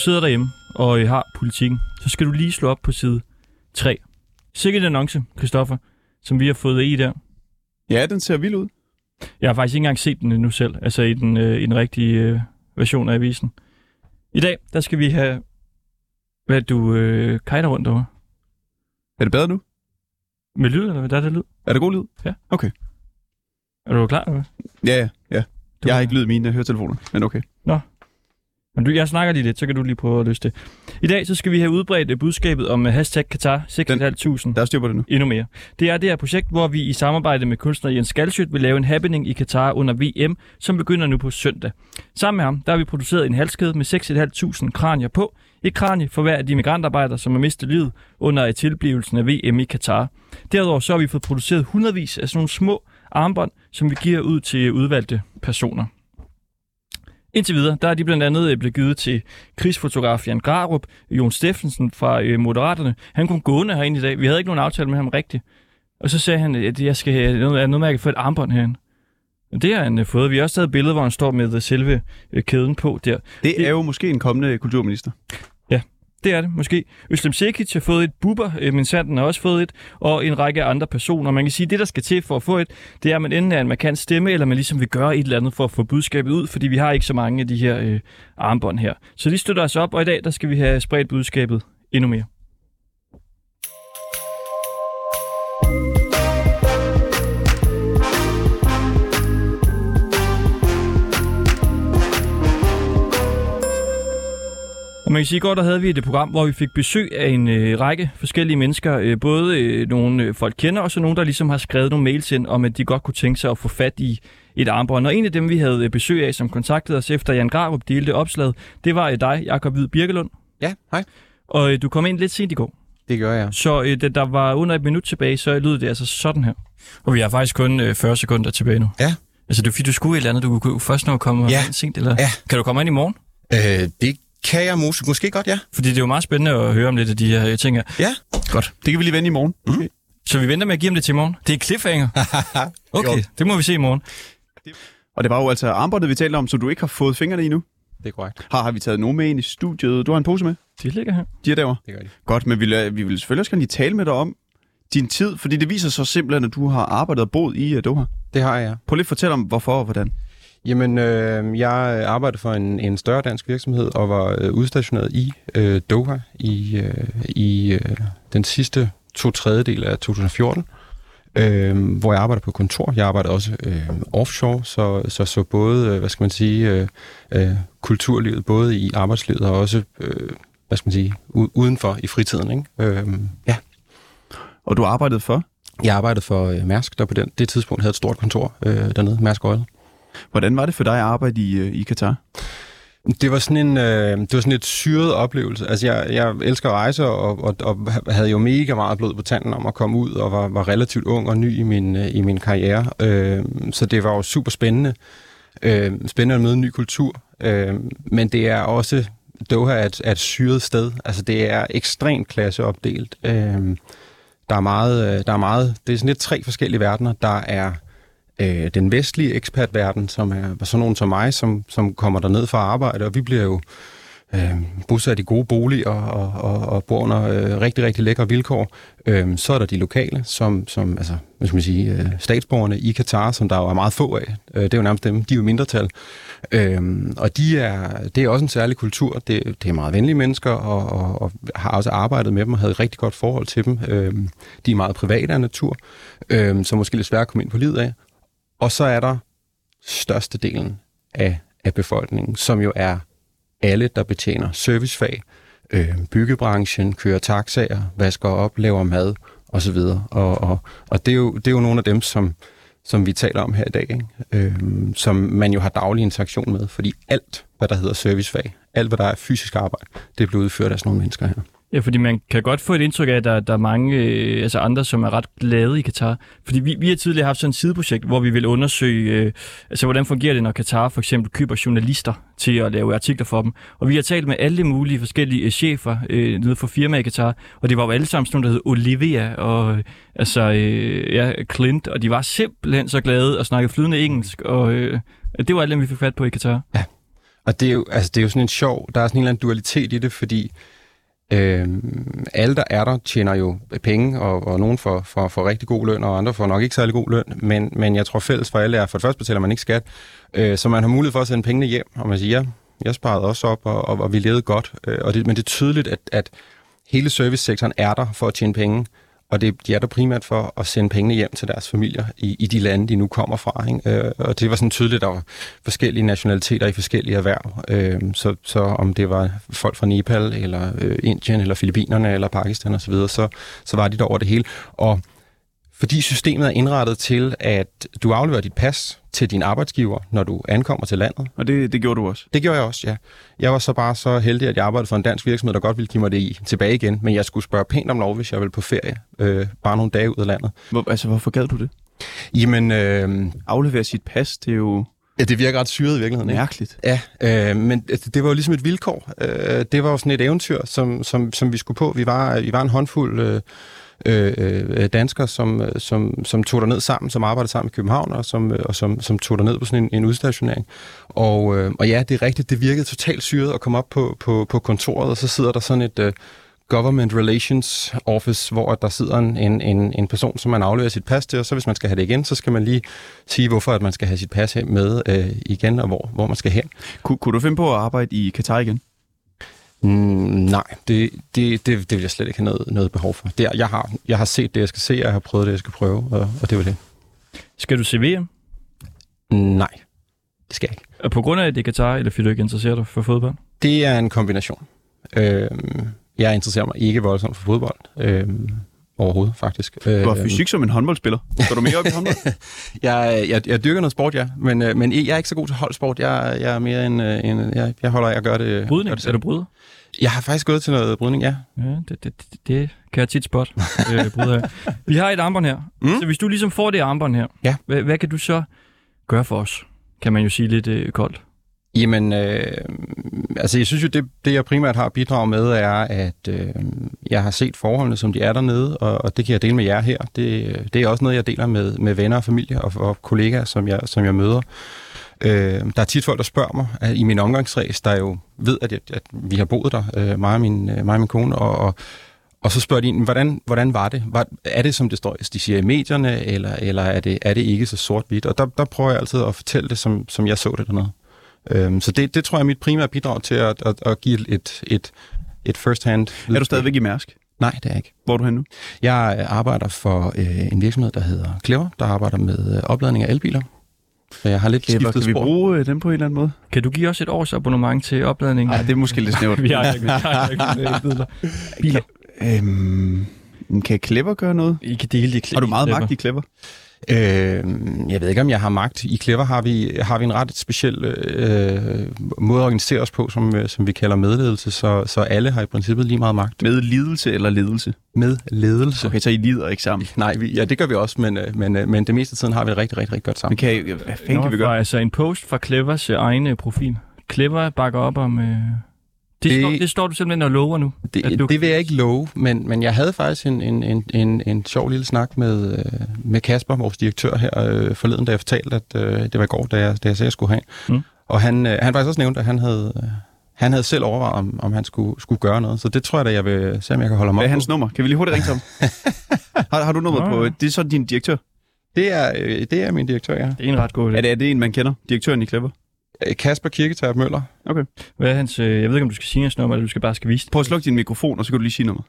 sidder derhjemme og øh, har politikken, så skal du lige slå op på side 3. Sikkert en annonce, Christoffer, som vi har fået i der. Ja, den ser vild ud. Jeg har faktisk ikke engang set den endnu selv, altså i den, øh, i den rigtige øh, version af avisen. I dag, der skal vi have, hvad du øh, kajter rundt over. Er det bedre nu? Med lyd, eller hvad der er der lyd? Er det god lyd? Ja. Okay. Er du klar? Eller? Ja, ja, ja. Du Jeg har ikke lyd i mine høretelefoner, men okay. Men du, jeg snakker lige lidt, så kan du lige prøve at løse det. I dag så skal vi have udbredt øh, budskabet om øh, hashtag Qatar 6.500 Der er styr på det nu. endnu mere. Det er det her projekt, hvor vi i samarbejde med kunstner Jens Galsøt vil lave en happening i Katar under VM, som begynder nu på søndag. Sammen med ham, der har vi produceret en halskæde med 6.500 kranier på. Et kranie for hver af de migrantarbejdere, som har mistet livet under tilblivelsen af VM i Katar. Derudover så har vi fået produceret hundredvis af sådan nogle små armbånd, som vi giver ud til udvalgte personer. Indtil videre, der er de blandt andet øh, blevet givet til krigsfotograf Jan Grarup, Jon Steffensen fra øh, Moderaterne. Han kom gående herinde i dag. Vi havde ikke nogen aftale med ham rigtigt. Og så sagde han, at jeg skal have noget, noget med, at jeg kan få et armbånd herinde. Det har han øh, fået. Vi har også taget et billede, hvor han står med øh, selve øh, kæden på der. Det er jo måske en kommende kulturminister. Det er det, måske. Øslem Sekic har fået et, Bubber, øh, min Sanden har også fået et, og en række andre personer. Man kan sige, at det, der skal til for at få et, det er, at man enten er en markant stemme, eller man ligesom vil gøre et eller andet for at få budskabet ud, fordi vi har ikke så mange af de her øh, armbånd her. Så de støtter os op, og i dag, der skal vi have spredt budskabet endnu mere. Og man kan sige, at i går der havde vi et program, hvor vi fik besøg af en øh, række forskellige mennesker. Øh, både øh, nogle øh, folk kender, og så nogle, der ligesom har skrevet nogle mails ind, om at de godt kunne tænke sig at få fat i et armbånd. Og en af dem, vi havde øh, besøg af, som kontaktede os efter Jan Grarup delte opslaget, det var øh, dig, Jakob Hvid Birkelund. Ja, hej. Og øh, du kom ind lidt sent i går. Det gør jeg. Så øh, da der var under et minut tilbage, så lød det altså sådan her. Og vi har faktisk kun øh, 40 sekunder tilbage nu. Ja. Altså, det er fordi, du skulle et eller andet. Du kunne først nå at komme Ja. sent, eller? Ja. Kan du komme ind i morgen? Øh, det kan jeg måske, måske godt, ja. Fordi det er jo meget spændende at høre om lidt af de her øh, ting her. Ja. Godt. Det kan vi lige vende i morgen. Mhm. Så vi venter med at give dem det til i morgen. Det er cliffhanger. Okay, Jo. det må vi se i morgen. Og det var jo altså armbåndet, vi talte om, så du ikke har fået fingrene i nu. Det er korrekt. Har, har vi taget nogen med ind i studiet? Du har en pose med? Det ligger her. De er derovre. Det gør de. Godt, men vi, vil- vi vil selvfølgelig også gerne lige tale med dig om din tid, fordi det viser sig simpelthen, at du har arbejdet og boet i uh, Doha. Det har jeg. Prøv lige at fortælle om, hvorfor og hvordan. Jamen, øh, jeg arbejdede for en, en større dansk virksomhed og var øh, udstationeret i øh, Doha i, øh, i øh, den sidste to tredjedel af 2014, øh, hvor jeg arbejdede på kontor. Jeg arbejdede også øh, offshore, så, så så både, øh, hvad skal man sige, øh, øh, kulturlivet, både i arbejdslivet og også, øh, hvad skal man sige, udenfor i fritiden. Ikke? Øh, ja. Og du arbejdede for? Jeg arbejdede for øh, Mærsk, der på den, det tidspunkt havde et stort kontor øh, dernede, Mærsk Oil. Hvordan var det for dig at arbejde i, øh, i Katar? Det var sådan en, øh, det var sådan et syret oplevelse. Altså, jeg, jeg elsker at rejse, og, og, og havde jo mega meget blod på tanden om at komme ud, og var, var relativt ung og ny i min, øh, i min karriere. Øh, så det var jo super spændende. Øh, spændende at møde en ny kultur. Øh, men det er også, Doha er et, er et syret sted. Altså, det er ekstremt klasseopdelt. Øh, der er meget, øh, der er meget, det er sådan lidt tre forskellige verdener. Der er øh, øh, den vestlige ekspertverden, som er sådan nogen som mig, som, som kommer derned for at arbejde, og vi bliver jo øh, bosat i gode boliger og, og, og bor under øh, rigtig, rigtig lækre vilkår. Øh, så er der de lokale, som, som altså, hvad skal man sige, øh, statsborgerne i Katar, som der jo er meget få af. Øh, det er jo nærmest dem, de er jo mindretal. Øh, og de er, det er også en særlig kultur. Det, det er meget venlige mennesker, og, og, og har også arbejdet med dem og havde et rigtig godt forhold til dem. Øh, de er meget private af natur, øh, så måske lidt svært at komme ind på livet af. Og så er der størstedelen af, af befolkningen, som jo er alle, der betjener servicefag, øh, byggebranchen, kører taxaer, vasker op, laver mad osv. Og, og, og det, er jo, det er jo nogle af dem, som, som vi taler om her i dag, ikke? Øh, som man jo har daglig interaktion med, fordi alt, hvad der hedder servicefag, alt, hvad der er fysisk arbejde, det bliver udført af sådan nogle mennesker her. Ja, fordi man kan godt få et indtryk af, at der, der er mange øh, altså andre, som er ret glade i Katar. Fordi vi, vi har tidligere haft sådan et sideprojekt, hvor vi vil undersøge, øh, altså hvordan fungerer det, når Katar for eksempel køber journalister til at lave artikler for dem. Og vi har talt med alle mulige forskellige øh, chefer øh, nede for firma i Katar, og det var jo alle sammen sådan nogle, der hed Olivia og øh, altså, øh, ja, Clint, og de var simpelthen så glade og snakkede flydende engelsk, og øh, det var alt dem, vi fik fat på i Katar. Ja, Og det er, jo, altså, det er jo sådan en sjov, der er sådan en eller anden dualitet i det, fordi øh, alle, der er der, tjener jo penge, og, og nogen får, får, får rigtig god løn, og andre får nok ikke særlig god løn, men, men jeg tror fælles for alle er, for det første betaler man ikke skat, øh, så man har mulighed for at sende pengene hjem, og man siger, ja, jeg sparede også op, og, og, og vi levede godt, øh, og det, men det er tydeligt, at, at hele servicesektoren er der for at tjene penge, og det, de er der primært for at sende pengene hjem til deres familier i, i de lande, de nu kommer fra. Ikke? Øh, og det var sådan tydeligt, at der var forskellige nationaliteter i forskellige erhverv. Øh, så, så om det var folk fra Nepal, eller øh, Indien, eller Filippinerne, eller Pakistan osv., så, så, så var de der over det hele. Og fordi systemet er indrettet til, at du afleverer dit pas til din arbejdsgiver, når du ankommer til landet. Og det, det gjorde du også? Det gjorde jeg også, ja. Jeg var så bare så heldig, at jeg arbejdede for en dansk virksomhed, der godt ville give mig det i tilbage igen, men jeg skulle spørge pænt om lov, hvis jeg ville på ferie, øh, bare nogle dage ud af landet. Hvor, altså, hvorfor gad du det? Jamen, øh, Aflevere sit pas, det er jo ja, det virker ret syret i virkeligheden. Ikke? mærkeligt. Ja, øh, men det det var jo ligesom et vilkår. Øh, det var jo sådan et eventyr, som, som, som vi skulle på. Vi var, vi var en håndfuld øh, Øh, øh, danskere, som, øh, som, som tog ned sammen, som arbejdede sammen i København, og som, øh, og som, som tog ned på sådan en, en udstationering. Og, øh, og ja, det er rigtigt, det virkede totalt syret at komme op på, på, på kontoret, og så sidder der sådan et... Øh, Government Relations Office, hvor der sidder en, en, en, person, som man afleverer sit pas til, og så hvis man skal have det igen, så skal man lige sige, hvorfor at man skal have sit pas med øh, igen, og hvor, hvor man skal hen. Kun, kunne du finde på at arbejde i Katar igen? Mm, nej, det, det, det, det vil jeg slet ikke have noget, noget behov for. Det er, jeg, har, jeg har set det, jeg skal se, og jeg har prøvet det, jeg skal prøve, og, og det var det. Skal du se VM? Nej, det skal jeg ikke. Og på grund af, at det er Katar, eller fordi du ikke interesserer dig for fodbold? Det er en kombination. Øhm, jeg interesserer mig ikke voldsomt for fodbold. Øhm, overhovedet, faktisk. Du har Øhm, fysik som en håndboldspiller. Går du mere op i håndbold? jeg, jeg, jeg dyrker noget sport, ja, men, øh, men jeg er ikke så god til holdsport. Jeg, jeg er mere en, øh, en jeg, jeg holder af at gøre det. Gør Brydning? det Er du bryder? Jeg har faktisk gået til noget brydning, ja. Ja, det, det, det, det kan jeg tit spot. øh, bryder. Vi har et armbånd her. Mm. Så hvis du ligesom får det armbånd her, Ja. hvad, hvad kan du så gøre for os? Kan man jo sige lidt øh, koldt. Jamen, øh, altså jeg synes jo, det, det jeg primært har bidraget med, er, at øh, jeg har set forholdene, som de er dernede, og, og det kan jeg dele med jer her. Det, det er også noget, jeg deler med, med venner og familie og, og kollegaer, som jeg, som jeg møder. Øh, der er tit folk, der spørger mig at i min omgangsræs, der jo ved, at, jeg, at vi har boet der, øh, mig, og min, øh, mig og min kone, og, og, og så spørger de, "Men hvordan, hvordan var det? Var, er det, som det står, de siger i medierne, eller, eller er, det, er det ikke så sort-hvidt? Og der, der prøver jeg altid at fortælle det, som, som jeg så det dernede. Øhm, så det, det tror jeg er mit primære bidrag til at, at, at give et, et, et first-hand... er du stadigvæk i Mærsk? Nej, det er jeg ikke. Hvor er du henne nu? Jeg arbejder for øh, en virksomhed, der hedder Clever, der arbejder med øh, opladning af elbiler. Så jeg har lidt Kæber, skiftet kan vi spor. bruge øh, dem på en eller anden måde? Kan du give os et års abonnement til opladning? Nej, det er måske lidt snævert. vi har ikke, vi har ikke biler. biler. Øhm, kan Clever gøre noget? I kan dele de Har du meget magt i Clever? Øh, jeg ved ikke, om jeg har magt. I Clever har vi, har vi en ret speciel øh, måde at organisere os på, som, øh, som vi kalder medledelse, så, så alle har i princippet lige meget magt. Med lidelse eller ledelse? Med ledelse. Okay, så I lider ikke sammen. Nej, vi, ja, det gør vi også, men, øh, men, øh, men det meste af tiden har vi det rigtig, rigtig, rigtig godt Men sammen. kan I, hvad fanden kan vi gøre? Altså en post fra Clevers egen profil. Clever bakker op om... Øh... Det, Det- Står, det står du simpelthen og lover nu. Det, at du- det vil jeg ikke love, men, men jeg havde faktisk en, en, en, en, en sjov lille snak med, øh, med Kasper, vores direktør her, øh, forleden, da jeg fortalte, at øh, det var i går, da jeg, da jeg sagde, at jeg skulle have. Mm. Og han, øh, han faktisk også nævnt, at han havde, øh, han havde selv overvejet, om, om han skulle, skulle gøre noget. Så det tror jeg da, jeg vil se, om jeg kan holde ham Hvad op er hans på. nummer? Kan vi lige hurtigt ringe til ham? har, har du nummeret Nå, på? ja. Det er så din direktør. Det er, øh, det er min direktør, ja. Det er en ret god idé. Er det, er det en, man kender? Direktøren i Clever? Øh, Kasper Kirketab Møller. Hvad er hans... Øh, jeg ved ikke, om du skal sige hans nummer, eller du skal bare skal vise det. Prøv at slukke din mikrofon, og så kan du lige sige nummer.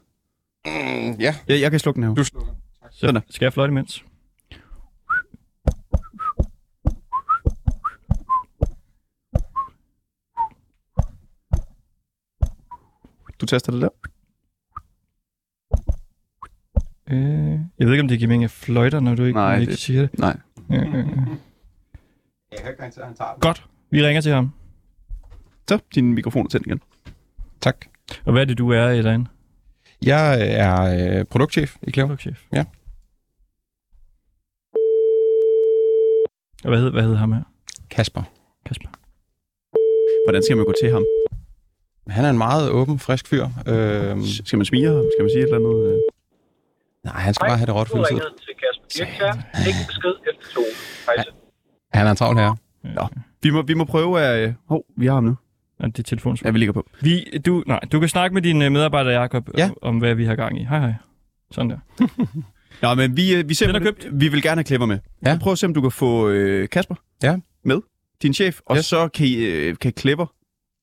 Mm, ja, Jeg, jeg kan slukke den her. du slukker. Så Sådan der. skal jeg fløjte imens. Du taster det der. Øh, jeg ved ikke, om det giver mening at fløjter, når du ikke, Nej, når du ikke det- siger det. Nej. Øh, øh, øh. Jeg kan ikke garantere, at han tager den. Godt. Vi ringer til ham. Så, din mikrofon er tændt igen. Tak. Og hvad er det, du er, eller Jeg er øh, produktchef i Clever. chef? Ja. Og hvad hed, hvad hed ham her? Kasper. Kasper. Hvordan skal man gå til ham? Han er en meget åben, frisk fyr. Øhm, Skal man smige ham? Skal man sige et eller andet? øh? nej, han skal bare have det råt Du ringede til Kasper Kirkær. Ikke besked efter to. Hej. Han er en travl herre. Vi må, vi må prøve at... øh, Hov, vi har ham nu. Ja, det er telefonsvar. Ja, vi ligger på. Vi, du, nej, du kan snakke med din øh, medarbejder, Jacob, Ja. om hvad vi har gang i. Hej, hej. Sådan der. Nå, men vi, øh, vi, ser, er købt. vi vil gerne have Klipper med. Ja. Så prøv at se, om du kan få øh, Kasper Ja. med, din chef, og Yes. så kan, I, øh, kan Klipper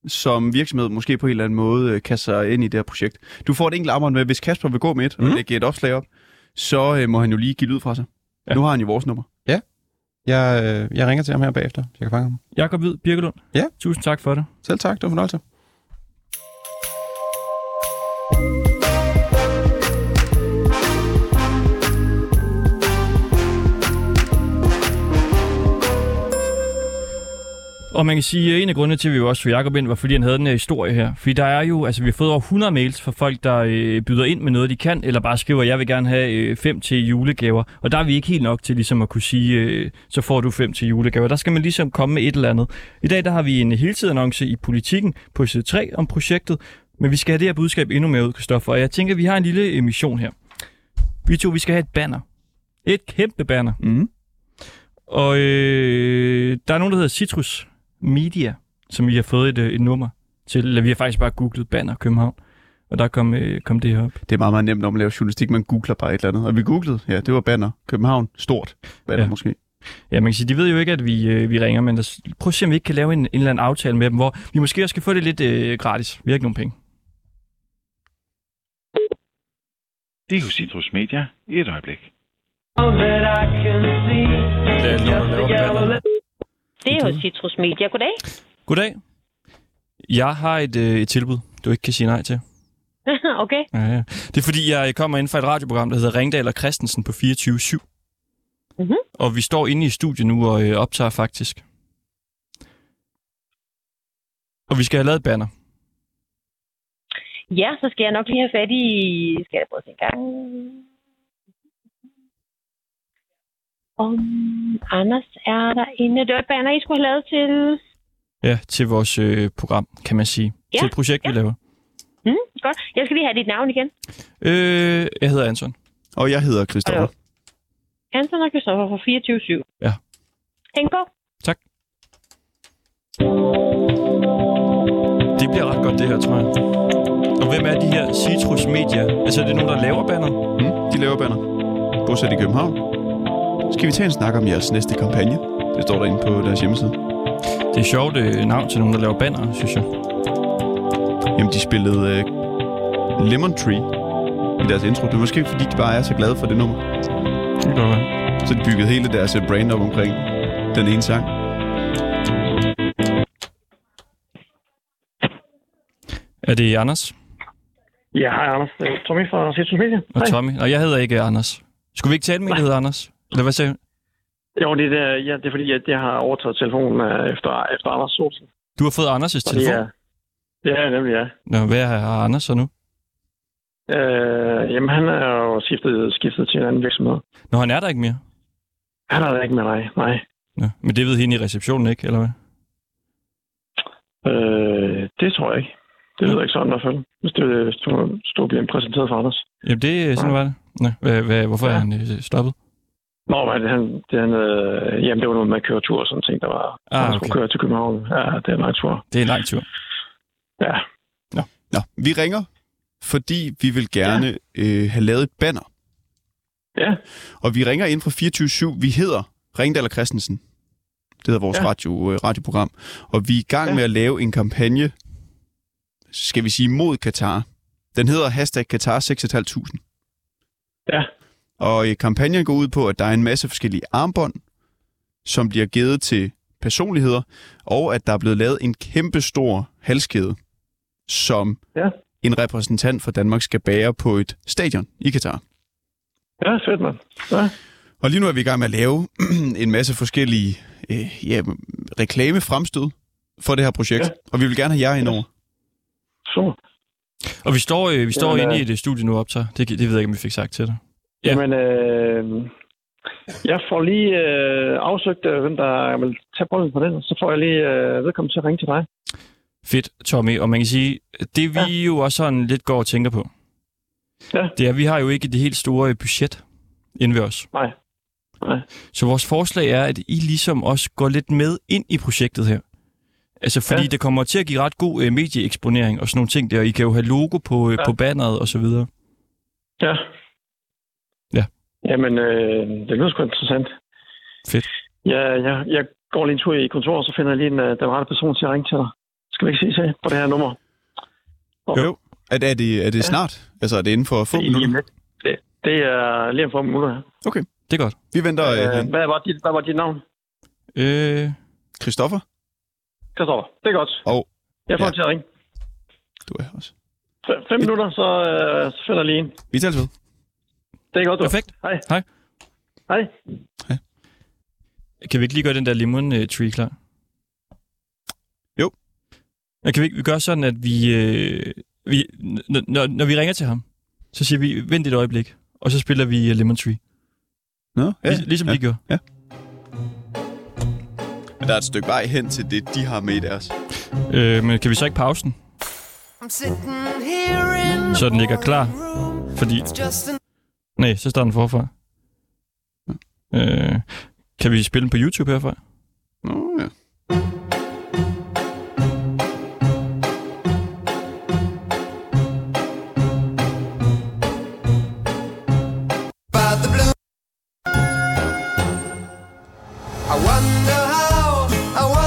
som virksomhed måske på en eller anden måde øh, kaste sig ind i det her projekt. Du får et enkelt arbejde med, hvis Kasper vil gå med et, mm. Mhm. og lægge et opslag op, så øh, må han jo lige give lyd fra sig. Ja. Ja. Nu har han jo vores nummer. Jeg, øh, jeg ringer til ham her bagefter, så jeg kan fange ham. Jakob Hvid, Birkelund. Ja. Tusind tak for det. Selv tak, det var fornøjelse. Og man kan sige, at en af grundene til, at vi jo også tog Jacob ind, var fordi han havde den her historie her. Fordi der er jo, altså vi har fået over 100 mails fra folk, der øh, byder ind med noget, de kan, eller bare skriver, jeg vil gerne have øh, fem til julegaver. Og der er vi ikke helt nok til ligesom at kunne sige, øh, så får du fem til julegaver. Der skal man ligesom komme med et eller andet. I dag der har vi en heltidsannonce i politikken på side 3 om projektet, men vi skal have det her budskab endnu mere ud, Kristoffer. Og jeg tænker, at vi har en lille emission her. Vi to, vi skal have et banner. Et kæmpe banner. Mm. Og øh, der er nogen, der hedder Citrus Media, som vi har fået et, øh, et nummer til. Eller vi har faktisk bare googlet banner København. Og der kom, øh, kom det her op. Det er meget, meget nemt, når man laver journalistik. Man googler bare et eller andet. Og vi googlede, ja, det var banner. København, stort banner Ja. måske. Ja, man kan sige, de ved jo ikke, at vi, øh, vi ringer, men der, prøv at se, om vi ikke kan lave en, en eller anden aftale med dem, hvor vi måske også skal få det lidt øh, gratis. Vi har ikke nogen penge. Det er jo Citrus Media i et øjeblik. Det er nogen, der laver banner. Det er jo Citrus Media. Goddag. Goddag. Jeg har et, øh, et tilbud, du ikke kan sige nej til. okay. Ja, ja. Det er fordi, jeg kommer ind fra et radioprogram, der hedder Ringdal og Christensen på 24-7. Mhm. Og vi står inde i studiet nu og øh, optager faktisk. Og vi skal have lavet et banner. Ja, så skal jeg nok lige have fat i... Skal jeg prøve at se en gang? Om Anders er der inde. Det var et banner, I skulle have lavet til... Ja, til vores øh, program, kan man sige. Ja, Til et projekt, vi ja. laver. Hmm, godt. Jeg skal lige have dit navn igen. Øh, jeg hedder Anton. Og jeg hedder Christoffer. Hallo. Anton og Christoffer fra 24-7. Ja. Hæng på. Tak. Det bliver ret godt, det her, tror jeg. Og hvem er de her Citrus Media? Altså, er det nogen, der laver banner? Mm, de laver banner. Bosat i København. Skal vi tage en snak om jeres næste kampagne? Det står derinde på deres hjemmeside. Det er sjovt øh, navn til nogen, der laver banner, synes jeg. Jamen, de spillede øh, Lemon Tree i deres intro. Det er måske fordi, de bare er så glade for det nummer. Det kan godt være. Så de byggede hele deres øh, brand op omkring den ene sang. Er det Anders Ja, hej Anders. Det er Tommy fra Citrus Media. og Tommy? Og jeg hedder ikke Anders. Skulle vi ikke tale med der hedder Anders? Hvad siger du? Jo, det er, ja, det er fordi, at jeg har overtaget telefonen øh, efter, efter Anders Solsen. Du har fået Anders' telefon? Det er, ja, nemlig ja. Nå, hvad har Anders så nu? Øh, jamen, han er jo skiftet, skiftet til en anden virksomhed. Nå, han er der ikke mere. Han er der ikke med dig, nej. Nå, men det ved hende i receptionen ikke, eller hvad? Øh, det tror jeg ikke. Det lyder ikke sådan i hvert fald. Hvis det du stod bliver præsenteret for Anders. Jamen, det sådan var det. Nå, hvad, hvad, hvorfor ja. er Ja. han øh, stoppet? Nå, men han, det, han, øh, jamen, det var noget med at køre tur og sådan ting, der var. Ah, han okay. skulle køre til København. Ja, det er en lang tur. Det er en lang tur. Ja. Nå, vi ringer, fordi vi vil gerne ja. øh, have lavet et banner. Ja, Og vi ringer ind fra 24-7. Vi hedder Ringdal og Christensen. Det hedder vores ja. Radio, øh, radioprogram. Og vi er i gang. Ja. med at lave en kampagne, skal vi sige, mod Katar. Den hedder hashtag Katar 6.500. ja, Og øh, kampagnen går ud på, at der er en masse forskellige armbånd, som bliver givet til personligheder, og at der er blevet lavet en kæmpe stor halskæde, som Ja. en repræsentant for Danmark skal bære på et stadion i Katar. ja, fedt, mand. Ja, Og lige nu er vi i gang med at lave en masse forskellige øh, ja, reklamefremstød for det her projekt, ja. Ja. og vi vil gerne have jer indover. super. Og vi står, øh, vi står Jamen, inde i øh, et studie nu optager. Det, det ved jeg ikke, om vi fik sagt til dig. Ja. Ja. Jamen, øh, jeg får lige øh, afsøgt, øh, hvem der vil tage bolden på den, og så får jeg lige øh, vedkommende til at ringe til dig. Fedt, Tommy. Og man kan sige, det vi ja. jo også sådan lidt går og tænker på, Ja. det er, at vi har jo ikke det helt store budget inde ved os. Nej. Nej. Så vores forslag er, at I ligesom også går lidt med ind i projektet her. Altså, fordi ja. Det kommer til at give ret god øh, medieeksponering og sådan nogle ting der. I kan jo have logo på, øh. Ja. på banneret og så videre. Ja. Ja. Jamen, øh, det lyder sgu interessant. Fedt. Ja, jeg, jeg går lige en tur i kontoret, så finder jeg lige en, øh, den rette person til at ringe til dig. Skal vi ikke sige til på det her nummer? Jo. Er, det- er det, er det snart? Altså, er det inden for få Det er minutter? Det, det er lige om få minutter. Okay, Det er godt. vi venter. Øh, Øh, hvad, var dit, hvad var dit navn? Øh, Christoffer, Christoffer. Det er godt. og Jeg får Ja. ja. til at ringe. du er også. Fem, fem minutter, så, øh, så finder jeg lige en. Vi tales ved. Det er godt, du. perfekt. Hej. Hej. Hej. Kan vi ikke lige gøre den der lemon øh, tree klar? Jo. Ja, kan vi ikke vi gør sådan, at vi, øh, vi når, når vi ringer til ham, så siger vi, vent et øjeblik, og så spiller vi øh, lemon tree. Nå, Ja, ligesom ja. vi gjorde. Men der er et stykke vej hen til det, de har med i deres. Øh, men kan vi så ikke pause den, så den ligger klar? Fordi... Nej, så starter den forfra. Øh, kan vi spille den på YouTube herfra? Nå, ja. I wonder how, I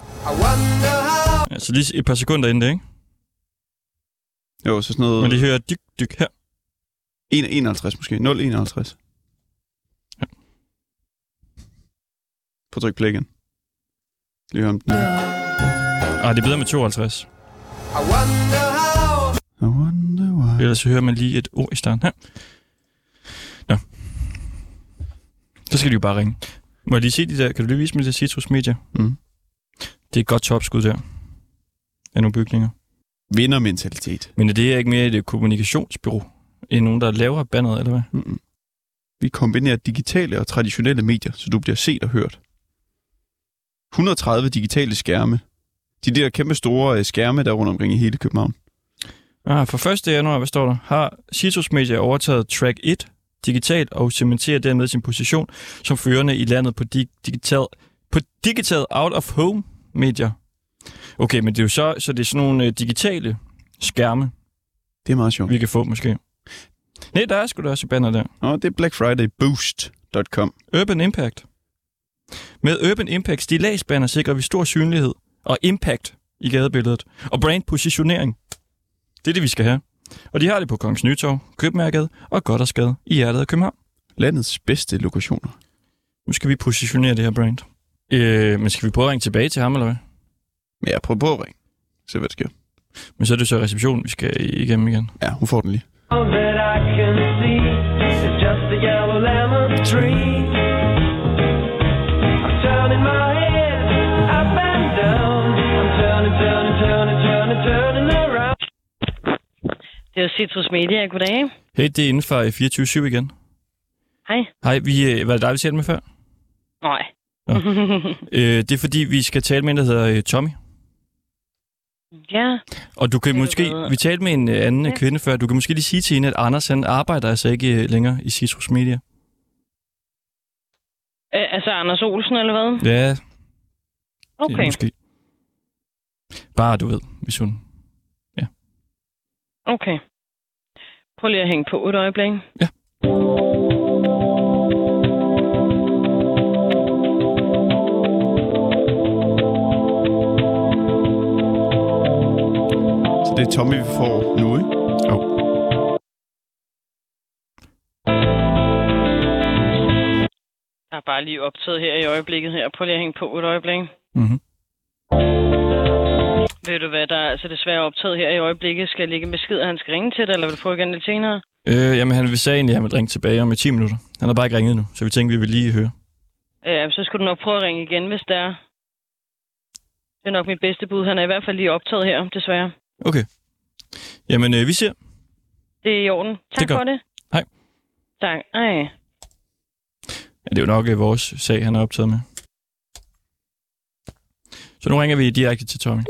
Wonder how. Altså lige et par sekunder inden det, ikke? Jo, så sådan noget... Men lige hører dyk, dyk her. 1, 51 måske. 0, 51. Ja. Prøv at trykke play igen. Lige høre om den. Ah, det er bedre med 52. I wonder how. I wonder why. Ellers så hører man lige et ord i starten her. Nå. Så skal de jo bare ringe. Må jeg lige se de der? Kan du lige vise mig det Citrus Media? Mm. Det er et godt topskud der. Af nogle bygninger. Vindermentalitet. Men er det ikke mere et kommunikationsbyrå, end nogen, der laver banneret, eller hvad? Mm-mm. Vi kombinerer digitale og traditionelle medier, så du bliver set og hørt. 130 digitale skærme. De der kæmpe store øh, skærme, der er rundt omkring i hele København. Ah, for 1. januar, hvad står der? Har Citrus Media overtaget Track 1 digitalt og cementerer dermed sin position som førende i landet på, dig- digital, på digital out of home medier. Okay, men det er jo så, så det er sådan nogle øh, digitale skærme, Det er meget sjovt. vi kan få måske. Nej, der er sgu da også et banner der. Nå, det er Black Friday Boost.com. Urban Impact. Med Urban Impact stillagsbanner sikrer vi stor synlighed og impact i gadebilledet. Og brandpositionering. Det er det, vi skal have. Og de har det på Kongens Nytorv, Købmærket og Goddersgade i hjertet af København. Landets bedste lokationer. Nu skal vi positionere det her brand. Øh, men skal vi prøve at ringe tilbage til ham, eller hvad? Men jeg prøver på at ringe. Se, hvad der sker. Men så er det så receptionen, vi skal igennem igen. Ja, hun får den lige. Det er Citrus Media. Goddag. Hey, det er inden for 24-7 igen. Hej. Hej, vi, øh, var det dig, vi talte med før? Nej. Øh, det er fordi, vi skal tale med en, der hedder øh, Tommy. ja, Og du kan måske, bedre. vi talte med en øh, anden Ja. ja. kvinde før, du kan måske lige sige til hende, at Anders han arbejder altså ikke øh, længere i Citrus Media. øh, altså Anders Olsen, eller hvad? Ja, det Okay, måske. Bare du ved, hvis hun... okay. Prøv lige at hænge på et øjeblik. Ja. Så det er Tommy, vi får nu, ikke? Jo. Jeg er bare lige optaget her i øjeblikket her. Prøv lige at hænge på et øjeblik. Mm-hmm. Ved du hvad, der er altså desværre optaget her i øjeblikket. Skal jeg lægge en besked, at han skal ringe til dig, eller vil du få igen lidt senere? Øh, jamen, han vil sige egentlig, at han vil ringe tilbage om 10 minutter. Han har bare ikke ringet nu, så vi tænkte, vi vil lige høre. Ja, så skal du nok prøve at ringe igen, hvis der er. Det er nok mit bedste bud. Han er i hvert fald lige optaget her, desværre. Okay. Jamen, øh, vi ser. Det er i orden. Tak Det er for det. Hej. Tak. Ej. Ja, det er jo nok øh, vores sag, han er optaget med. Så nu ringer vi direkte til Tommy.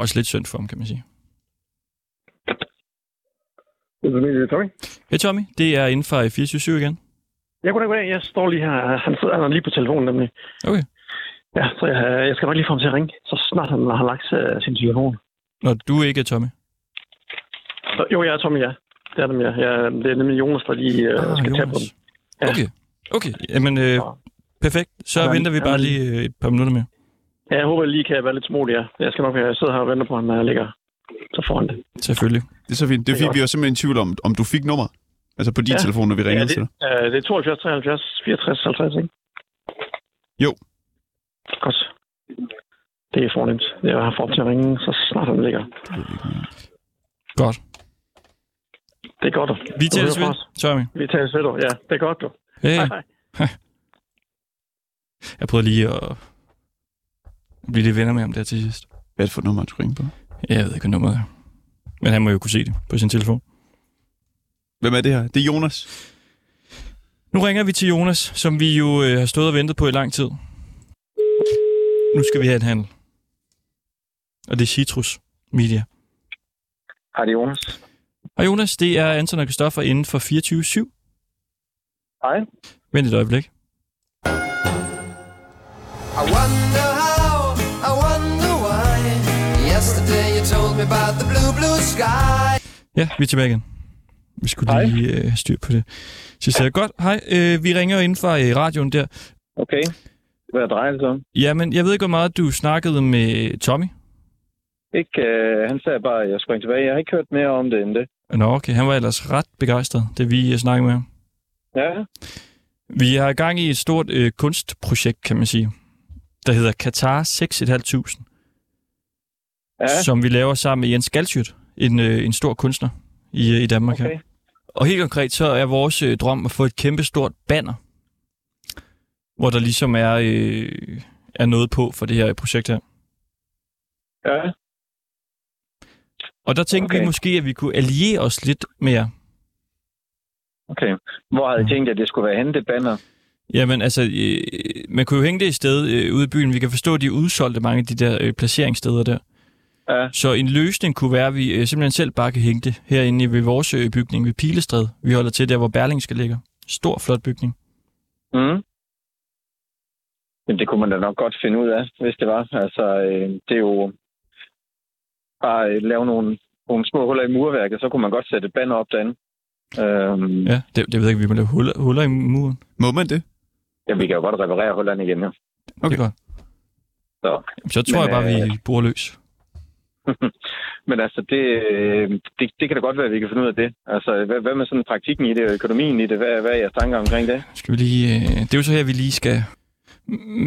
også lidt synd for ham, kan man sige. Det er Tommy. Hej Tommy, det er inden for 24 igen. Ja, goddag, goddag. Jeg står lige her. Han sidder han er lige på telefonen nemlig. Okay. Ja, så jeg, jeg skal nok lige få ham til at ringe, så snart han har lagt uh, sin telefon. Når du ikke er Tommy. Så, jo, jeg er Tommy, ja. Det er dem, ja. ja det er nemlig Jonas, der lige uh, skal tage på den. Ja. Okay, okay. Jamen, øh, perfekt. Så Jamen, venter vi bare jamen. lige øh, et par minutter mere. Ja, jeg håber, jeg lige kan være lidt smodig, ja. Jeg skal nok være, jeg sidder her og venter på, at han ligger så foran det. Selvfølgelig. Det er så fint. Det Det fint, vi var simpelthen i tvivl om, om du fik nummer. Altså på din Ja. telefon, når vi ringede ja, til det, dig. uh, det er 72, 73, 64, 50, ikke? Jo. Godt. Det er fornemt. Jeg har fået til at ringe, så snart han ligger. Godt. Det er godt. Vi hører ved. Tommy. Vi tager ved, du. Ja, det er godt, du. Hey. Hej, hej. Jeg prøvede lige at blive lidt venner med ham der til sidst. Hvad er det for nummer, du ringer på? Jeg ved ikke, hvad nummeret er. Men han må jo kunne se det på sin telefon. Hvem er det her? Det er Jonas. Nu ringer vi til Jonas, som vi jo øh, har stået og ventet på i lang tid. Nu skal vi have en handel. Og det er Citrus Media. Hej, det er Jonas. Og Jonas, det er Anton og Christoffer inden for 24-7. Hej. Vent et øjeblik. I wonder how, I wonder why. Yesterday you told me about the blue, blue sky. Ja, vi er tilbage igen. Vi skulle Hej. lige øh, have styr på det. Så jeg, godt, hej, øh, vi ringer inden for øh, radioen der. Okay. Hvad drejer det sig om? Jamen, jeg ved ikke, hvor meget du snakkede med Tommy. Ikke, øh, han sagde bare, at jeg sprang tilbage. Jeg har ikke hørt mere om det end det. Nå, okay, han var ellers ret begejstret, da vi øh, snakkede med ham. Ja, Vi har gang i et stort øh, kunstprojekt, kan man sige, der hedder Qatar 6.500, ja, som vi laver sammen med Jens Galsjøt, en, øh, en stor kunstner i, øh, i Danmark okay. her. Og helt konkret, så er vores øh, drøm at få et kæmpe stort banner, hvor der ligesom er, øh, er noget på for det her projekt her. Ja, Og der tænkte okay. vi måske, at vi kunne alliere os lidt mere. okay. Hvor havde I tænkt, at det skulle være henne, det banner? Jamen altså, øh, man kunne jo hænge det i sted øh, ude i byen. Vi kan forstå, at de er udsolgte mange af de der øh, placeringssteder der. Ja, Så en løsning kunne være, at vi øh, simpelthen selv bare kan hænge det herinde i- ved vores øh, bygning ved Pilestræd. Vi holder til der, hvor Berlingske ligger. Stor, flot bygning. mm. Jamen, det kunne man da nok godt finde ud af, hvis det var. Altså, øh, det er jo bare øh, lave nogle, nogle små huller i murværket, så kunne man godt sætte et banner op derinde. Øhm, ja. Det, det ved jeg ikke, vi må lave huller, huller i muren. Må man det? ja, vi kan jo godt reparere hullerne igen, ja. Okay. Det er godt. Så. Så tror Men, jeg bare, vi øh, bruger løs. Men altså, det, øh, det, det kan da godt være, at vi kan finde ud af det. Altså, hvad, hvad med sådan praktikken i det, og økonomien i det? Hvad, hvad er jeres tanker omkring det? Skal vi lige, øh, det er jo så her, vi lige skal...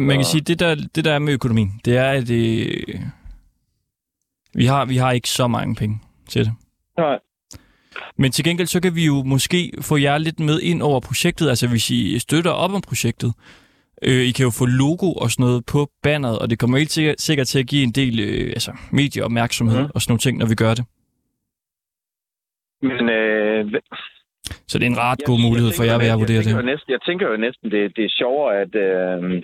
Man kan sige, det der, det der er med økonomien, det er, at øh, vi, har, vi har ikke så mange penge til det. Nej. Men til gengæld, så kan vi jo måske få jer lidt med ind over projektet, altså hvis I støtter op om projektet. Øh, I kan jo få logo og sådan noget på banneret, og det kommer helt sikkert, sikkert til at give en del øh, altså, medieopmærksomhed mm. og sådan nogle ting, når vi gør det. Men øh, Så det er en ret jeg- god mulighed jeg for jer, vurdere jeg tænker det. Næsten, jeg tænker jo næsten, det, det er sjovere, at, øh,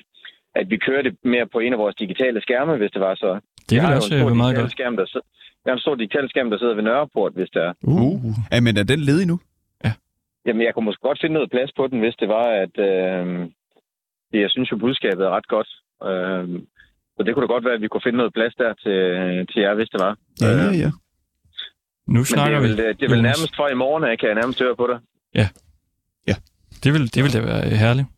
at vi kører det mere på en af vores digitale skærme, hvis det var så. Det Jeg har vil jo også en stor være meget digital godt. Skærm, der, jeg har en stor digital skærm, der sidder ved Nørreport, hvis det er. Uh. Ja, men er den ledig nu? Jamen, jeg kunne måske godt finde noget plads på den, hvis det var, at... Øh, jeg synes jo, budskabet er ret godt. Øh, så det kunne da godt være, at vi kunne finde noget plads der til, til jer, hvis det var. Ja, ja, ja. Nu Men det snakker er, vi. vel, det er vel nærmest fra i morgen, af, kan jeg nærmest høre på dig. Det vil, det vil da være øh, herligt.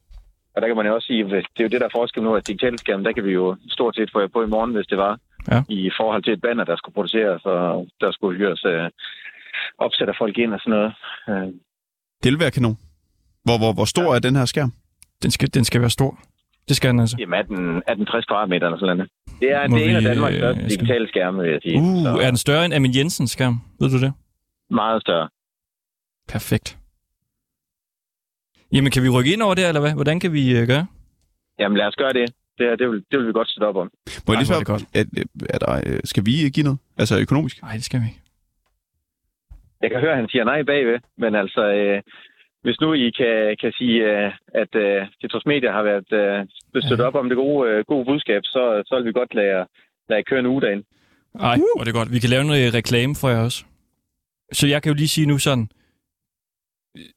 Og der kan man jo også sige, at det er jo det, der er forskel nu, at digitale skærm, der kan vi jo stort set få jer på i morgen, hvis det var. Ja. I forhold til et banner, der skulle produceres, og der skulle hyres øh, opsætter folk ind og sådan noget. Øh, Det vil være kanon. Hvor, hvor, hvor stor er den her skærm? Den skal, den skal være stor. Det skal den altså. jamen, 18, 1860 kvadratmeter eller sådan noget. Det er, Må det er en af Danmarks øh, største skal- digitale skærme, vil jeg sige. Uh, Så er den større end Amin Jensens skærm? Ved du det? meget større. Perfekt. Jamen, kan vi rykke ind over det, eller hvad? Hvordan kan vi øh, gøre? Jamen, lad os gøre det. Det, her, det, vil, det vil vi godt sætte op om. Må jeg lige er spørge, er, er der, øh, skal vi give noget? Altså økonomisk? Nej, det skal vi ikke. Jeg kan høre, at han siger nej bagved, men altså, øh, hvis nu I kan, kan sige, øh, at øh, Citrus Media har været øh, støttet op om det gode, øh, gode budskab, så, så vil vi godt lade lade jer køre en uge derinde. Ej, hvor er det godt. Vi kan lave noget reklame for jer også. Så jeg kan jo lige sige nu sådan,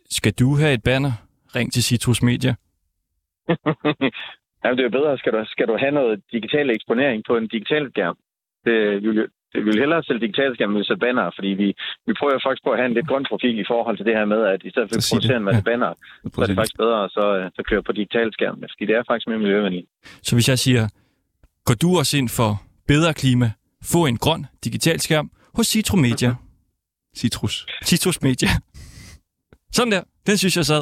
skal du have et banner? Ring til Citrus Media. Jamen, det er jo bedre. Skal du, skal du have noget digital eksponering på en digital skærm? Det, vil, det, vi vil hellere sælge digital skærm, end vi vil banner, fordi vi, vi prøver faktisk på at have en lidt grøn profil i forhold til det her med, at i stedet for at producere en masse Ja. banner, så er det faktisk bedre at så, øh, så køre på digital skærm, fordi det er faktisk mere miljøvenligt. Så hvis jeg siger, går du også ind for bedre klima, få en grøn digital skærm hos Citro Media. Citrus. Citrus Media. Sådan der. Den synes jeg sad.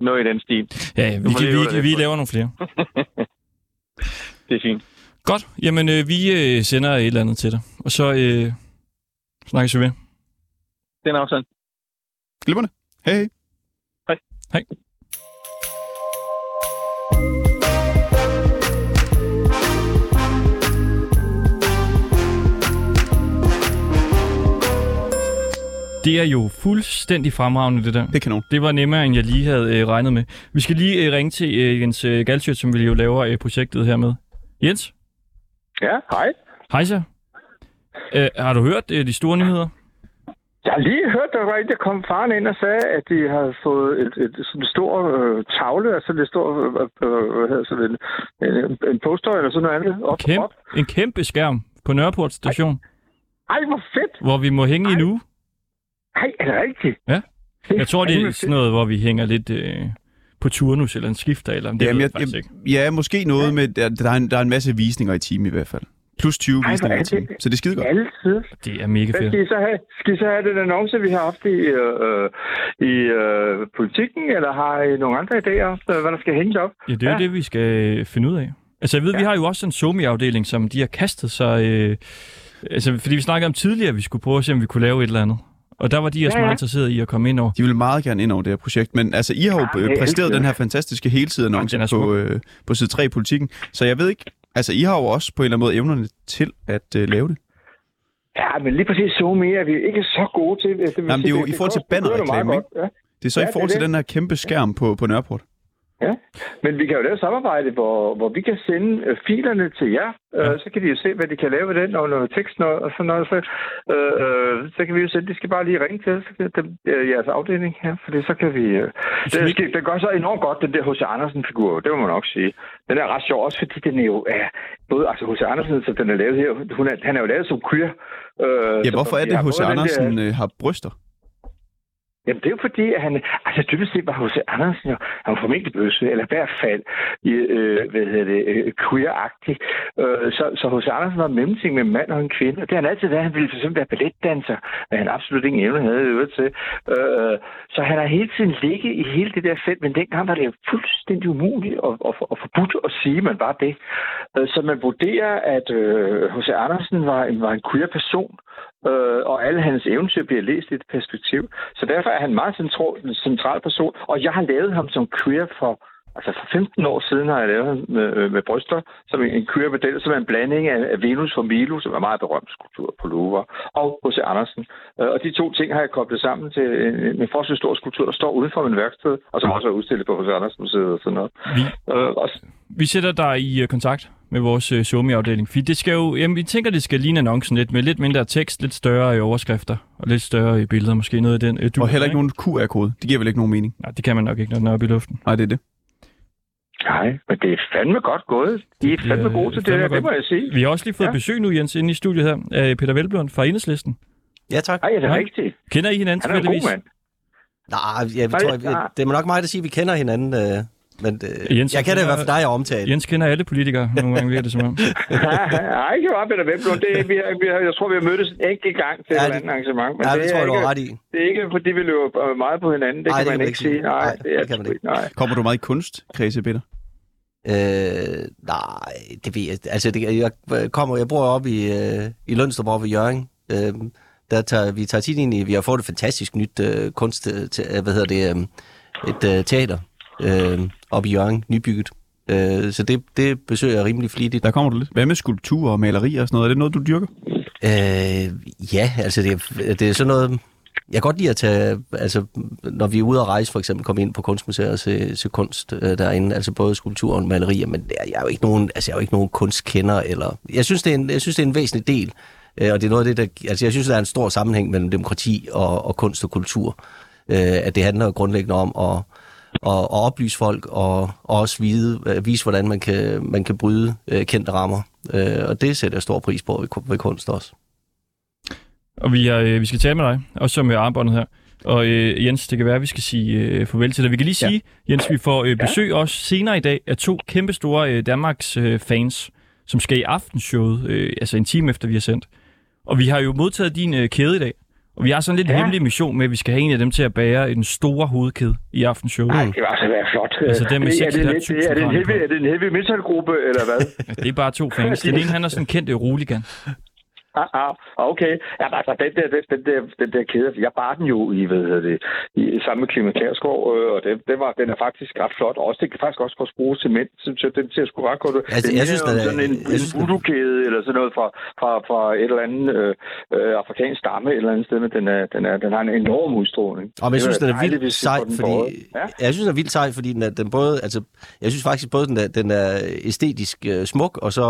Noget i den stil. Ja, ja, vi, kan, vi, vi, vi laver nogle flere. Det er fint. Godt. Jamen, øh, vi øh, sender et eller andet til dig. Og så øh, snakkes vi ved. Det er en aftale. Glimmerne. Hej, hej. Hej. Hej. Det er jo fuldstændig fremragende, det der. Det er kanon. Det var nemmere, end jeg lige havde øh, regnet med. Vi skal lige øh, ringe til øh, Jens øh, Galsjøt, som vi jo laver øh, projektet her med. Jens? Ja, hej. Hej så. Øh, har du hørt øh, de store nyheder? Jeg har lige hørt, der var en, der kom faren ind og sagde, at de har fået et, et, sådan en stor øh, tavle, altså det stor, øh, hvad hedder sådan en, en, en poster eller sådan noget andet op. Kæmpe, op. en kæmpe skærm på Nørreport station, Ej, hvor fedt! hvor vi må hænge i en uge. Ej, er det rigtigt? Ja. Jeg tror, det er sådan noget, hvor vi hænger lidt øh, på turnus eller en skifter, eller det Jamen, jeg, jeg ikke. ja, måske noget med, der, der, er en, der er en masse visninger i timen i hvert fald. Plus 20 Ej, visninger er i timen. det- Så det er skide godt. Altid. Det er mega fedt. skal I så have? Skal I så have den annonce, vi har haft i, øh, i øh, politikken, eller har I nogle andre idéer, øh, hvad der skal hænges op? Ja, det er jo det, vi skal øh, finde ud af. Altså, jeg ved, ja. vi har jo også en somi-afdeling, som de har kastet sig... Øh, altså, fordi vi snakkede om tidligere, at vi skulle prøve at se, om vi kunne lave et eller andet. Og der var de også Ja, meget ja. interesserede i at komme ind over. De vil meget gerne ind over det her projekt, men altså, I har jo Ja, ja, jeg præsteret den det. her fantastiske helsideannonce Ja, den er smuk. på, øh, på side 3 i politikken, så jeg ved ikke, altså, I har jo også på en eller anden måde evnerne til at øh, lave det. Ja, men lige præcis så mere er vi ikke så gode til. Altså, Jamen, det er jo i forhold til bannerreklame, ikke? Ja. Det er så Ja, i forhold det er til den her kæmpe skærm på, på Nørreport. Ja, men vi kan jo lave samarbejde, hvor, hvor vi kan sende øh, filerne til jer. Ja. Øh, så kan de jo se, hvad de kan lave med den, og noget tekst og, og sådan noget. Så, øh, øh, så kan vi jo sende, de skal bare lige ringe til så dem, øh, jeres afdeling her, for så kan vi... Øh, det, skal, det gør så enormt godt, den der H.C. Andersen-figur, det må man nok sige. Den er ret sjov, også fordi den er jo... Øh, både altså H.C. Andersen, som den er lavet her, hun er, han er jo lavet som queer. Øh, Ja, så hvorfor er vi det, H.C. både den der- Andersen øh, har bryster? Jamen, det er jo fordi, at han... Altså, dybest set var H.C. Andersen jo... Han var formentlig bøsse, eller i hvert fald i, øh, hvad hedder det, øh, queer-agtig. Øh, så, så H.C. Andersen var en mellemting med en mand og en kvinde. Og det har han altid været. Han ville for eksempel være balletdanser, hvad han absolut ingen evne havde øvet til. Øh, så han har hele tiden ligget i hele det der felt, men dengang var det jo fuldstændig umuligt og, og, og forbudt at sige, at man var det. Øh, så man vurderer, at øh, H.C. Andersen var en, var en queer person, øh, og alle hans eventyr bliver læst i et perspektiv. Så derfor er han en meget central, en central person, og jeg har lavet ham som queer for Altså for 15 år siden har jeg lavet ham med, øh, med bryster, som en, en queer-model, som er en blanding af, Venus fra Milo, som er meget berømt skulptur på Louvre, og H.C. Andersen. Øh, og de to ting har jeg koblet sammen til en, en forholdsvis stor skulptur, der står uden for min værksted, og som også er udstillet på H.C. Andersen Museet og sådan noget. Vi, Øh, og, vi sætter dig i øh, kontakt med vores øh, somi-afdeling. Fordi det skal jo, jamen, vi tænker, det skal ligne annoncen lidt, med lidt mindre tekst, lidt større i overskrifter, og lidt større i billeder, måske noget af den. Øh, du, Og heller ikke nogen QR-kode. Det giver vel ikke nogen mening? Nej, det kan man nok ikke, når den er oppe i luften. Nej, det er det. nej, men det er fandme godt gået. De er fandme gode til det, fandme her, det må jeg sige. Vi har også lige fået Ja. besøg nu, Jens, inde i studiet her, af Peter Velblom fra Enhedslisten. Ja, tak. Ej, er det Ja. rigtigt? Kender I hinanden Han er en god tilfældigvis? mand. Nej, jeg Nej, tror, jeg, det er nok mig, der siger, at vi kender hinanden. Øh, men øh, Jens, jeg kender i kender- hvert fald dig at omtale. Jens kender alle politikere, nogle gange virker det som om. Nej, ikke bare Peter Webblund. Det, er, vi har, vi har, jeg tror, vi har mødtes en enkelt gang til Ja, et det- andet arrangement. Men Ja, det er tror jeg, du ikke, har ret i. Det er ikke, fordi vi løber meget på hinanden. Det Nej, kan det man kan man ikke sige. sige. Nej, Nej, det, er det kan man ikke. Nej. Kommer du meget i kunstkredse, Peter? Øh, nej, det ved jeg. Altså, det, jeg kommer, jeg bor op i, øh, i Lønstrup over ved Jørgen. Øh, der tager, vi tager tit ind i, vi har fået et fantastisk nyt øh, kunst, til, hvad hedder det, øh, et øh, teater øh, op i Jørgen, nybygget. Øh, så det, det besøger jeg rimelig flittigt. Der kommer du lidt. Hvad med skulpturer og malerier og sådan noget? Er det noget, du dyrker? Øh, ja, altså det, er- det er sådan noget... Jeg kan godt lide at tage, altså, når vi er ude at rejse, for eksempel, komme ind på kunstmuseet og se, se kunst øh, derinde, altså både skulpturen, malerier, men jeg, jeg er jo ikke nogen, altså, jeg er jo ikke nogen kunstkender, eller, jeg synes, det er en, jeg synes, det er en væsentlig del, øh, og det er noget af det, der, altså, jeg synes, der er en stor sammenhæng mellem demokrati og, og kunst og kultur, øh, at det handler grundlæggende om at, at, at oplyse folk, og, og også vide, øh, vise, hvordan man kan, man kan bryde øh, kendte rammer, øh, og det sætter jeg stor pris på ved, ved kunst også. Og vi, er, øh, vi skal tale med dig, også med armbåndet her. Og øh, Jens, det kan være, at vi skal sige øh, farvel til dig. Vi kan lige sige, ja. Jens, vi får øh, besøg også senere i dag af to kæmpestore øh, Danmarks øh, fans, som skal i aftenshowet, øh, altså en time efter vi har sendt. Og vi har jo modtaget din øh, kæde i dag. Og vi har sådan lidt ja. Hemmelig mission med, at vi skal have en af dem til at bære en store hovedkæde i aftenshowet. Nej, det vil altså være flot. Altså dem med er, det, er, det, 6.500 er, det en heavy, er det en heavy metal gruppe, eller hvad? Det er bare to fans. Den ene, han er sådan en kendt roligan. Ah, ah, okay. Ja, altså, den der, den, der, den der kæde, jeg bar den jo i, hedder det, i, sammen med øh, og det, det var, den er faktisk ret flot. Også, det kan faktisk også bruges til mænd, så, så den ser sgu ret godt ud. Altså, den jeg synes, er er- sådan en, jeg en synes, voodoo-kæde, eller sådan noget fra, fra, fra et eller andet øh, øh, afrikansk stamme et eller andet sted, men den, er, den, er, den har en enorm udstråling. Og jeg synes, den er vildt sej, fordi... Ja. Jeg synes, den er vildt sej, fordi den er, den både... Altså, jeg synes faktisk både, den er, den er æstetisk øh, smuk, og så,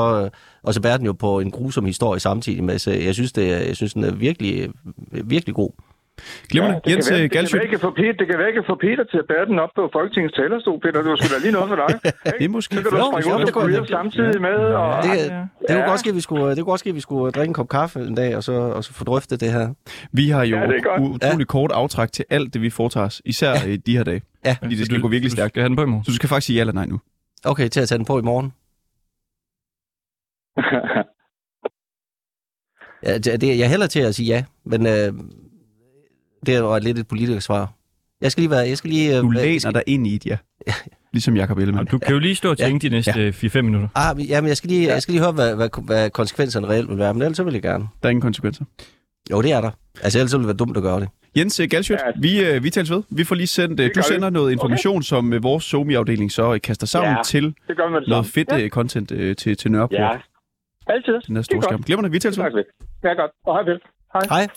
og så bærer den jo på en grusom historie samtidig med. Så jeg synes, det er, jeg synes den er virkelig, virkelig god. Glimrende. det Jens kan være, øh, det, kan Galsø. være, jeg kan få Peter, det kan være, kan få Peter til at bære den op på Folketingets talerstol, Peter. Det var sgu da lige noget for dig. Det er måske Så kan du springe jo, op det samtidig med. Og, Det, ja. det, kunne godt ske, at vi skulle, det kunne godt ske, at vi skulle drikke en kop kaffe en dag, og så, og så få drøftet det her. Vi har jo Ja, det godt. utroligt kort aftræk til alt det, vi foretager os. Især i de her dage. Ja. Fordi det skal gå virkelig Du stærkt. skal have den på i morgen. Så du skal faktisk sige ja eller nej nu. Okay, til at tage den på i morgen. Ja, det, det, jeg hælder til at sige ja, men øh, det var lidt et politikersvar. Jeg skal lige være... Jeg skal lige, øh, Du være- læner dig ind i et ja. Ligesom Jacob Ellemann. Du kan jo lige stå og tænke de næste 4-5 minutter. Ah, men- ja, men jeg skal lige, jeg skal lige høre, hvad, hvad, hvad konsekvenserne reelt vil være, men ellers så vil jeg gerne. Der er ingen konsekvenser. Jo, det er der. Altså, ellers ville det være dumt at gøre det. Jens øh, Galsøt, Ja. vi, øh, vi tales ved. Vi får lige sendt, øh, Det du gør vi. sender noget information, som øh, vores SoMe-afdeling så øh, kaster sammen Ja, til det det noget fedt Ja. øh, content øh, til, til Nørreport. Ja, altid. Den er skærm. Glimrende, vi ved. Tak ved. Ja, godt. Og hej vel. Hej. Hej.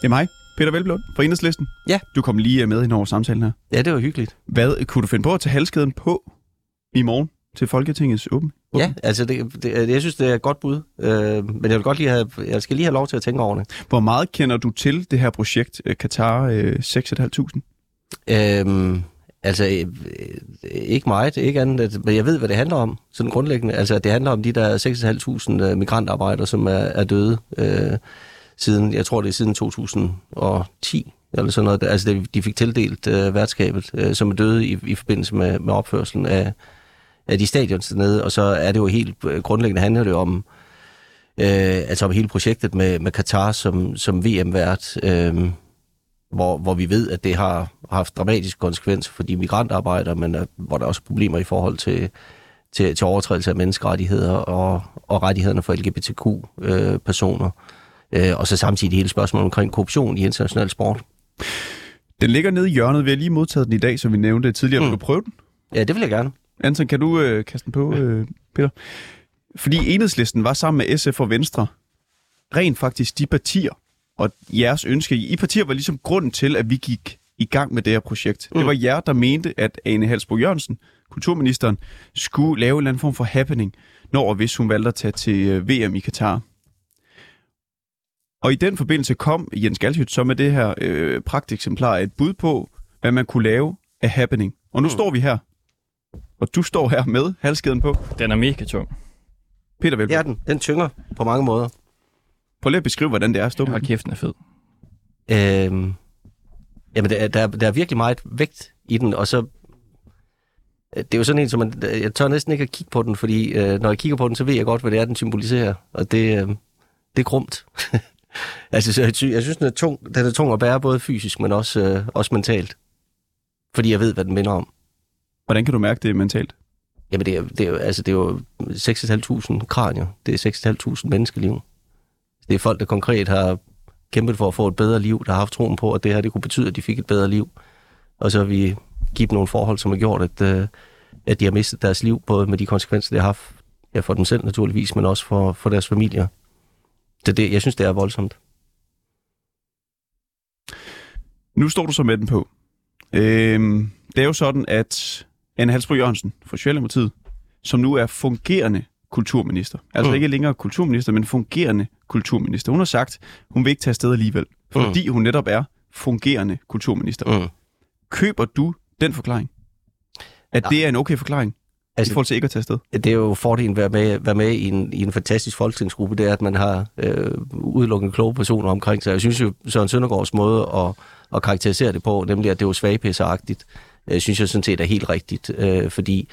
Det er mig, Peter Velblund fra Enhedslisten. Ja. Du kom lige med ind over samtalen her. Ja, det var hyggeligt. Hvad kunne du finde på at tage halskæden på i morgen til Folketingets Ja, altså, det, det, jeg synes, det er et godt bud. Øh, men jeg vil godt lige have, jeg skal lige have lov til at tænke over det. Hvor meget kender du til det her projekt øh, Qatar øh, 6.500? Øhm, altså, øh, øh, ikke meget, ikke andet, men jeg ved, hvad det handler om, sådan grundlæggende. Altså, det handler om de der 6.500 migrantarbejdere, som er, er døde øh, siden, jeg tror, det er siden 2010, eller sådan noget. Altså, de fik tildelt øh, værtskabet, øh, som er døde i, i forbindelse med, med opførselen af, af de stadions dernede, og så er det jo helt øh, grundlæggende handler det om, øh, altså om hele projektet med, med Katar som, som VM-vært, øh, hvor, hvor vi ved, at det har haft dramatiske konsekvenser for de migrantarbejdere, men at, hvor der er også problemer i forhold til, til, til overtrædelse af menneskerettigheder og, og rettighederne for LGBTQ-personer. Øh, og så samtidig hele spørgsmålet omkring korruption i international sport. Den ligger nede i hjørnet. Vi har lige modtaget den i dag, som vi nævnte tidligere. Mm. Vil du prøve den? Ja, det vil jeg gerne. Anton, kan du øh, kaste den på, øh, Peter? Fordi enhedslisten var sammen med SF og Venstre rent faktisk de partier, og jeres ønske, I partier var ligesom grunden til, at vi gik i gang med det her projekt. Mm. Det var jer, der mente, at Ane Halsbro Jørgensen, kulturministeren, skulle lave en eller anden form for happening, når og hvis hun valgte at tage til øh, VM i Katar. Og i den forbindelse kom Jens Galshyt så med det her øh, pragteksemplar et bud på, hvad man kunne lave af happening. Og nu mm. står vi her, og du står her med halskæden på. Den er mega tung. Peter. Det er den. Den tynger på mange måder. Prøv lige at beskrive, hvordan det er at stå med Hold den. kæft, den er fed. Øhm, jamen, der, er- der, er- der er virkelig meget vægt i den, og så... øh, Det er jo sådan en, som man... Jeg tør næsten ikke at kigge på den, fordi øh, når jeg kigger på den, så ved jeg godt, hvad det er, den symboliserer. Og det, øh, det er grumt. altså, så jeg, sy- jeg synes, den er, tung, den er tung at bære, både fysisk, men også, øh, også mentalt. Fordi jeg ved, hvad den minder om. Hvordan kan du mærke det mentalt? Jamen, det er, det er, altså, det er jo 6.500 kranier. Det er 6.500 menneskeliv. Det er folk, der konkret har kæmpet for at få et bedre liv, der har haft troen på, at det her det kunne betyde, at de fik et bedre liv. Og så er vi give dem nogle forhold, som har gjort, at, øh, at de har mistet deres liv, både med de konsekvenser, det har haft ja, for dem selv naturligvis, men også for, for deres familier. Det, det, jeg synes, det er voldsomt. Nu står du så med den på. Øhm, det er jo sådan, at Anne Halsbro Jørgensen fra Socialdemokratiet, som nu er fungerende kulturminister, altså Mm. ikke længere kulturminister, men fungerende kulturminister. Hun har sagt, hun vil ikke tage afsted alligevel, fordi hun netop er fungerende kulturminister. Mm. Køber du den forklaring? At det er en okay forklaring? Altså, I forhold til ikke at tage afsted? Det er jo fordelen ved at være, være med i en, i en fantastisk folketingsgruppe, det er, at man har øh, udelukkende kloge personer omkring sig. Jeg synes jo, Søren Søndergaards måde at, at karakterisere det på, nemlig at det er jo svagpisseragtigt, øh, synes jeg sådan set er helt rigtigt, øh, fordi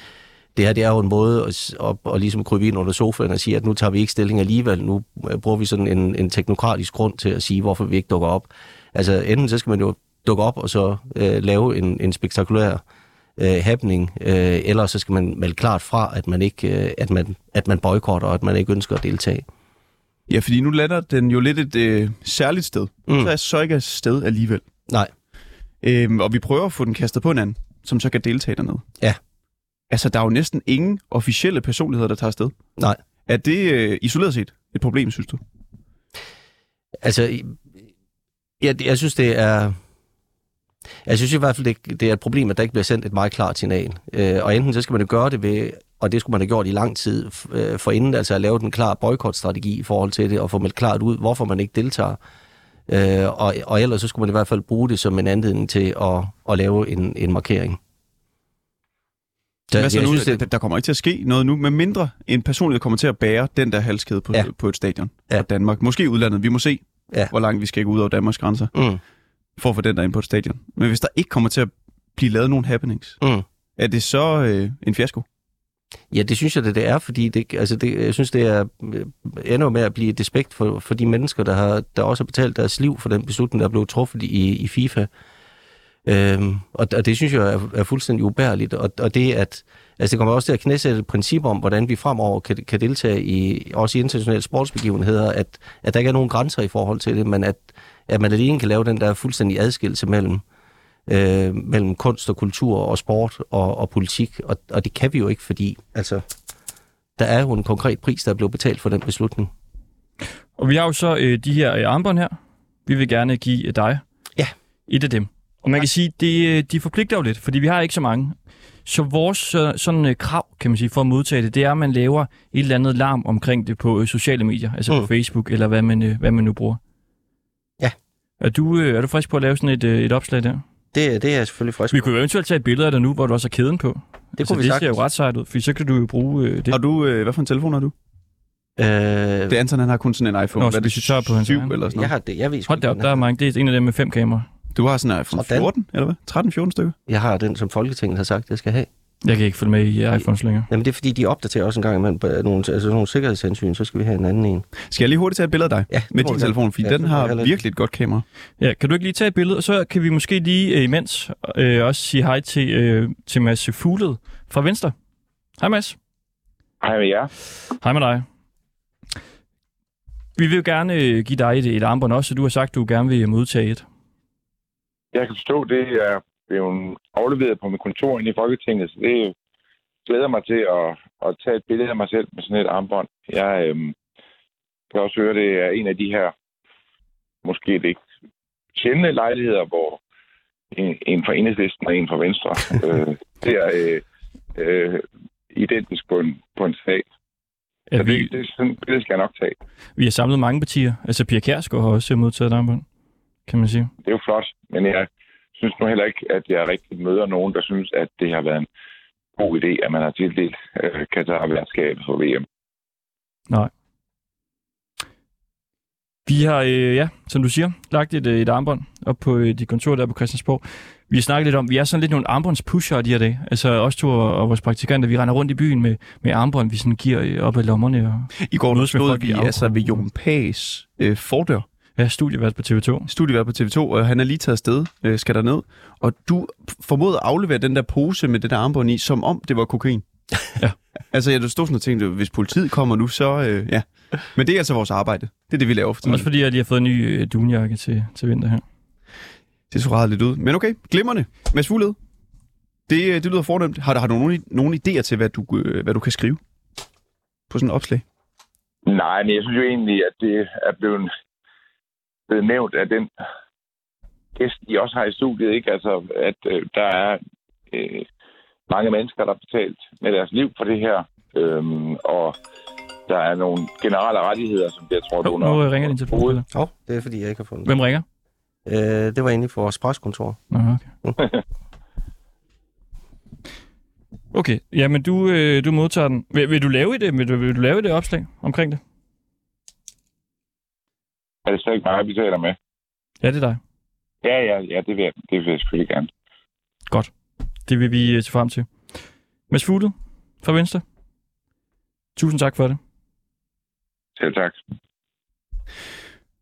det her det er jo en måde at, at, at ligesom krybe ind under sofaen og sige, at nu tager vi ikke stilling alligevel, nu øh, bruger vi sådan en, en teknokratisk grund til at sige, hvorfor vi ikke dukker op. Altså enten så skal man jo dukke op og så øh, lave en, en spektakulær øh, happening, øh, eller så skal man melde klart fra, at man ikke, øh, at man, at man boykotter, og at man ikke ønsker at deltage. Ja, fordi nu lander den jo lidt et øh, særligt sted. Mm. Så er et sted alligevel. Nej. Øhm, og vi prøver at få den kastet på en anden, som så kan deltage dernede. Ja. Altså, der er jo næsten ingen officielle personligheder, der tager afsted. Nej. Er det øh, isoleret set et problem, synes du? Altså, jeg, jeg synes, det er... Jeg synes i hvert fald, det, det er et problem, at der ikke bliver sendt et meget klart signal. Øh, og enten så skal man jo gøre det ved, og det skulle man have gjort i lang tid øh, forinden, altså at lave den klar boykotstrategi i forhold til det, og få meldt klart ud, hvorfor man ikke deltager. Øh, og, og ellers så skulle man i hvert fald bruge det som en anledning til at, at lave en, en markering. Så, Hvad så nu? synes, det... Der kommer ikke til at ske noget nu, med mindre en personlighed kommer til at bære den der halskæde på, Ja. på et stadion Ja. Danmark. Måske udlandet. Vi må se, Ja. hvor langt vi skal gå ud over Danmarks grænser, Mm, for at få den der ind på et stadion. Men hvis der ikke kommer til at blive lavet nogen happenings, mm. er det så øh, en fiasko? Ja, det synes jeg, det, det er, fordi det, altså det, jeg synes, det er endnu ender med at blive et despekt for, for de mennesker, der, har, der også har betalt deres liv for den beslutning, der blev truffet i, i FIFA. Øhm, og, og det synes jeg er, er fuldstændig ubærligt. Og, og det, at, altså det kommer også til at knæsætte et princip om, hvordan vi fremover kan, kan deltage i også i internationale sportsbegivenheder, at, at der ikke er nogen grænser i forhold til det, men at, at man alene kan lave den der fuldstændig adskillelse mellem, øh, mellem kunst og kultur og sport og, og politik, og, og det kan vi jo ikke, fordi altså, der er jo en konkret pris, der er blevet betalt for den beslutning. Og vi har jo så øh, de her øh, armbånd her. Vi vil gerne give øh, dig Ja. et af dem. Og man kan sige, det, øh, de forpligter jo lidt, fordi vi har ikke så mange. Så vores øh, sådan øh, krav, kan man sige, for at modtage det, det er, at man laver et eller andet larm omkring det på øh, sociale medier, altså mm. Mm. på Facebook, eller hvad man, øh, hvad man nu bruger. Ja. Er du, øh, er du frisk på at lave sådan et, øh, et opslag der? Det, det er jeg selvfølgelig frisk Vi kunne jo eventuelt tage et billede af dig nu, hvor du også har kæden på. Det kunne vi det ser jo ret sejt ud, for så kan du jo bruge øh, det. Har du, øh, hvad for en telefon har du? Øh, Det er Anton, han har kun sådan en iPhone. Nå, Hvad så er det, tager på hans 7 egen? eller sådan jeg noget? har det, jeg ved Hold da op, der er. er mange. Det er en af dem med fem kameraer. Du har sådan en iPhone Sådan. 14, eller hvad? 13-14 stykker? Jeg har den, som Folketinget har sagt, jeg skal have. Jeg kan ikke følge med i iPhones længere. Jamen det er fordi, de opdaterer også en gang imellem på nogle, altså nogle sikkerhedshensyn, så skal vi have en anden en. Skal jeg lige hurtigt tage et billede af dig Ja, med din telefon? Fordi Ja, den har virkelig et godt kamera. Ja, kan du ikke lige tage et billede, og så kan vi måske lige øh, imens øh, også sige hej til, øh, til Mads Fugled fra Venstre. Hej Mads. Hej med jer. Hej med dig. Vi vil jo gerne øh, give dig et, et armbånd også, så du har sagt, at du gerne vil modtage et. Jeg kan forstå, det er blevet afleveret på mit kontor inde i Folketinget, så det glæder mig til at, at tage et billede af mig selv med sådan et armbånd. Jeg øhm, kan også høre, det er en af de her måske lidt sjældne lejligheder, hvor en, en fra enhedslisten og en fra Venstre øh, det er øh, øh, identisk på en, på en sag. Ja, Så vi, det, det, er sådan, det skal jeg nok tage. vi har samlet mange partier. Altså Pia Kjærsgaard har også modtaget et armbånd, kan man sige. det er jo flot, men jeg synes nu heller ikke, at jeg rigtig møder nogen, der synes, at det har været en god idé, at man har tildelt øh, Katar-værtskabet for VM. Nej. Vi har, øh, ja, som du siger, lagt et, øh, et armbånd op på øh, de kontorer der på Christiansborg. Vi har snakket lidt om, vi er sådan lidt nogle armbåndspusher de her dage. Altså os to og, og vores praktikanter, vi render rundt i byen med, med armbånd, vi sådan giver øh, op ad lommerne. Og, I går stod vi altså ved Jon Pags øh, fordør. Ja, studievært på TV2. Studievært på TV2, og han er lige taget afsted, øh, skal der ned. Og du formåede at aflevere den der pose med det der armbånd i, som om det var kokain. Ja. Altså, jeg stod sådan og tænkte, hvis politiet kommer nu, så øh, ja. Men det er altså vores arbejde. Det er det, vi laver for tiden. Også fordi jeg lige har fået en ny øh, dunjakke til, til vinter her. Det så ret lidt ud. Men okay, glimrende. Mads Fugled, Det, det lyder fornemt. Har, har du nogen, nogen idéer til, hvad du, øh, hvad du kan skrive på sådan et opslag? Nej, men jeg synes jo egentlig, at det er blevet, blevet nævnt af den gæst, I også har i studiet, ikke? Altså, at øh, der er øh, mange mennesker, der har betalt med deres liv for det her, øhm, og der er nogle generelle rettigheder, som bliver trådt under. Nu ringer din telefon. Peter. Jo, det er fordi, jeg ikke har fundet Hvem ringer? Øh, det var inde i vores preskontor. Nå, okay. Okay, jamen du, øh, du modtager den. Vil, vil, du lave det, vil, du, vil du lave det opslag omkring det? Er det ikke mig, jeg betaler med? Ja, det er dig. Ja, ja, ja, det vil jeg, det vil jeg selvfølgelig gerne. Godt. Det vil vi øh, se frem til. Mads Fugled fra Venstre. Tusind tak for det. Selv tak.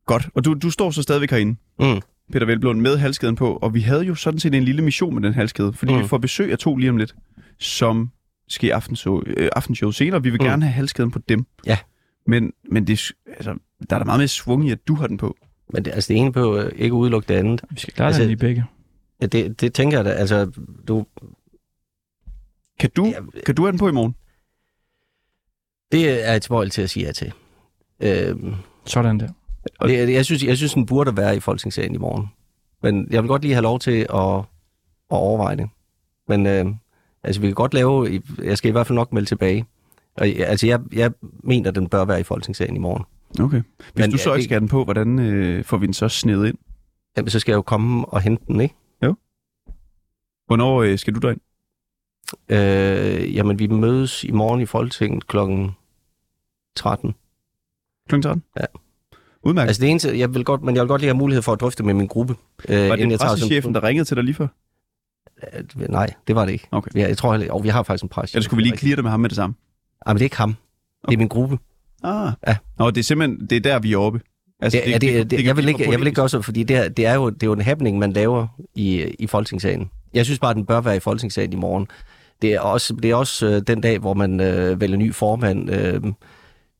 Godt. Og du, du står så stadigvæk herinde, Mm. Peter Velblom, med halskæden på. Og vi havde jo sådan set en lille mission med den halskæde, fordi mm. Mm. vi får besøg af to lige om lidt, som skal i aftenshow, øh, aftenshow senere. Vi vil Mm. gerne have halskæden på dem. Ja. Men, men det, er altså, der er da meget mere svung i, at du har den på. Men det, altså, det ene på øh, ikke udelukke det andet. Vi skal klare Altså, det i begge. Ja, det, det tænker jeg da. Altså, du, Kan du, kan du have den på i morgen? det er jeg tilbøjelig til at sige ja til. Øhm, Sådan der. det, jeg, synes, jeg synes, den burde være i Folketingssalen i morgen. Men jeg vil godt lige have lov til at, at overveje det. Men øh, altså, vi kan godt lave... Jeg skal i hvert fald nok melde tilbage. Og, altså, jeg, jeg mener, den bør være i Folketingssalen i morgen. Okay. Hvis Men, du så ikke skal den på, hvordan øh, får vi den så snedet ind? Jamen, så skal jeg jo komme og hente den, ikke? Hvornår øh, skal du derind? Øh, jamen, vi mødes i morgen i Folketinget klokken 13. Kl. 13? Ja. Udmærket. Altså det eneste, jeg vil godt, men jeg vil godt lige have mulighed for at drøfte med min gruppe. Øh, Var det jeg pressechefen, der ringede til dig lige før? Øh, Nej, det var det ikke. Okay. Har, jeg tror heller, og vi har faktisk en pres. Eller skulle vi lige clear det med ham med det samme? Nej, men det er ikke ham. Det er min gruppe. Ah. Ja. Nå, det er simpelthen, det er der, vi er oppe. Altså, det, det, det, det, kan jeg, vil ikke, jeg vil ikke gøre så, fordi det er, det er jo det er jo en happening, man laver i, i Folketingssalen. Jeg synes bare, at den bør være i Folketingssalen i morgen. Det er også, det er også øh, den dag, hvor man øh, vælger ny formand. Øh,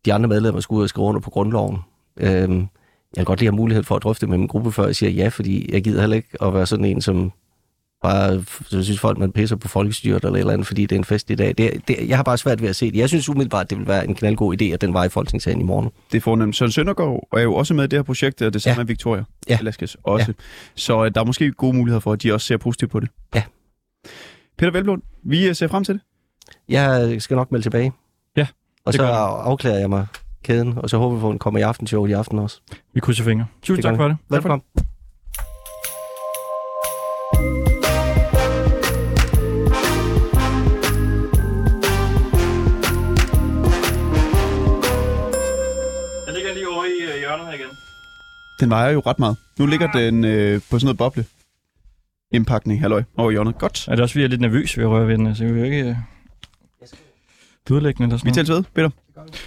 de andre medlemmer skal ud og skrive under på grundloven. Øh, jeg vil godt lige have mulighed for at drøfte med min gruppe, før jeg siger ja, fordi jeg gider heller ikke at være sådan en, som bare så synes folk, man pisser på folkestyret eller et eller andet, fordi det er en fest i dag. Det, det, jeg har bare svært ved at se det. Jeg synes umiddelbart, at det vil være en knaldgod idé, at den var i Folketingssalen i morgen. Det er fornemt. Søren Søndergaard er jo også med i det her projekt, og det samme Ja. er Victoria Ja. Velasquez også. Så øh, der er måske gode muligheder for, at de også ser positivt på det. Ja. Peter Velblom, vi øh, ser frem til det. Jeg skal nok melde tilbage. Ja, Og så afklæder jeg mig kæden, og så håber vi at den kommer i aftenshowet i aften også. Vi krydser fingre. Tusind tak for det. Velkommen. Jeg Den vejer jo ret meget. Nu ligger den øh, på sådan noget boble. Indpakning, halløj, over hjørnet. Godt. Er det også, fordi jeg er lidt nervøs ved at røre ved den, så vi vil jo ikke... Øh... Dødlæggende eller sådan Vi tales ved, Peter.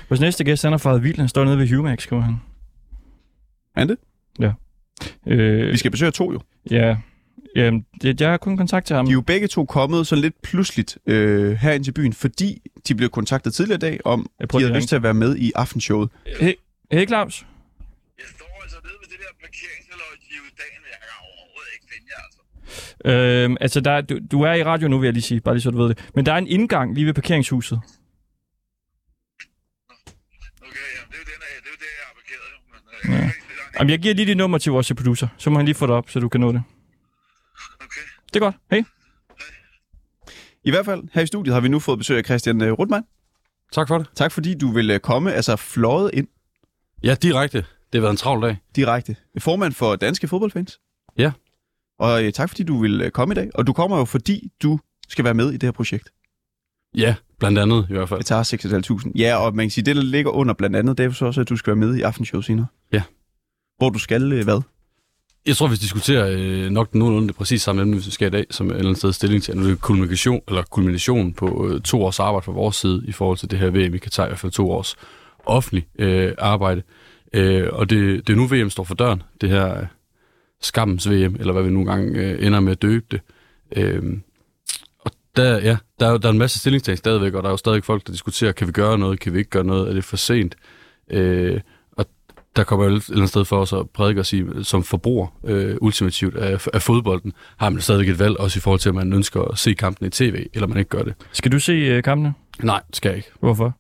Vores næste gæst, han er faret vild. Han står nede ved Humax, skriver han. Er det? Ja. Øh, Vi skal besøge to jo. Ja. Jamen, det, jeg har kun kontakt til ham. De er jo begge to kommet så lidt pludseligt øh, herind til byen, fordi de blev kontaktet tidligere i dag om, Jeg at de havde lyst til at være med i aftenshowet. Hey, hey Claus. Øhm, altså, der, er- du, du er i radio nu, vil jeg lige sige, bare lige så du ved det. Men der er en indgang lige ved parkeringshuset. Ja. Jamen, jeg giver lige dit nummer til vores producer, så må han lige få det op, så du kan nå det. Okay. Det er godt. Hej. I hvert fald, her i studiet har vi nu fået besøg af Christian øh, Rutmann. Tak for det. Tak fordi du vil øh, komme, altså fløjet ind Ja, direkte. Det har været en travl dag. direkte. Formand for Danske Fodboldfans. Ja. Og øh, tak fordi du vil øh, komme i dag. Og du kommer jo fordi du skal være med i det her projekt. Ja, blandt andet i hvert fald. Det tager 6.500. Ja, og man kan sige, det der ligger under blandt andet, det er jo så også, at du skal være med i aftenshowet senere. Ja. Hvor du skal øh, hvad? Jeg tror, vi diskuterer øh, nok nogenlunde det præcis samme emne, vi skal i dag, som et eller andet sted stilling til. Nu er det kulmination, eller kulmination på øh, to års arbejde fra vores side i forhold til det her VM i Katar, i hvert fald to års offentlig øh, arbejde. Øh, og det, det er nu VM står for døren, det her øh, skammens VM, eller hvad vi nogle gange øh, ender med at døbe det. Øh, og der, ja, der er, jo, der er en masse stillingstag stadigvæk, og der er jo stadig folk, der diskuterer, kan vi gøre noget, kan vi ikke gøre noget, er det for sent? Øh, og der kommer jo et eller andet sted for os at prædike og sige, som forbruger øh, ultimativt af, af fodbolden, har man stadigvæk et valg, også i forhold til, at man ønsker at se kampen i tv, eller man ikke gør det. Skal du se øh, kampene? Nej, skal jeg ikke. Hvorfor?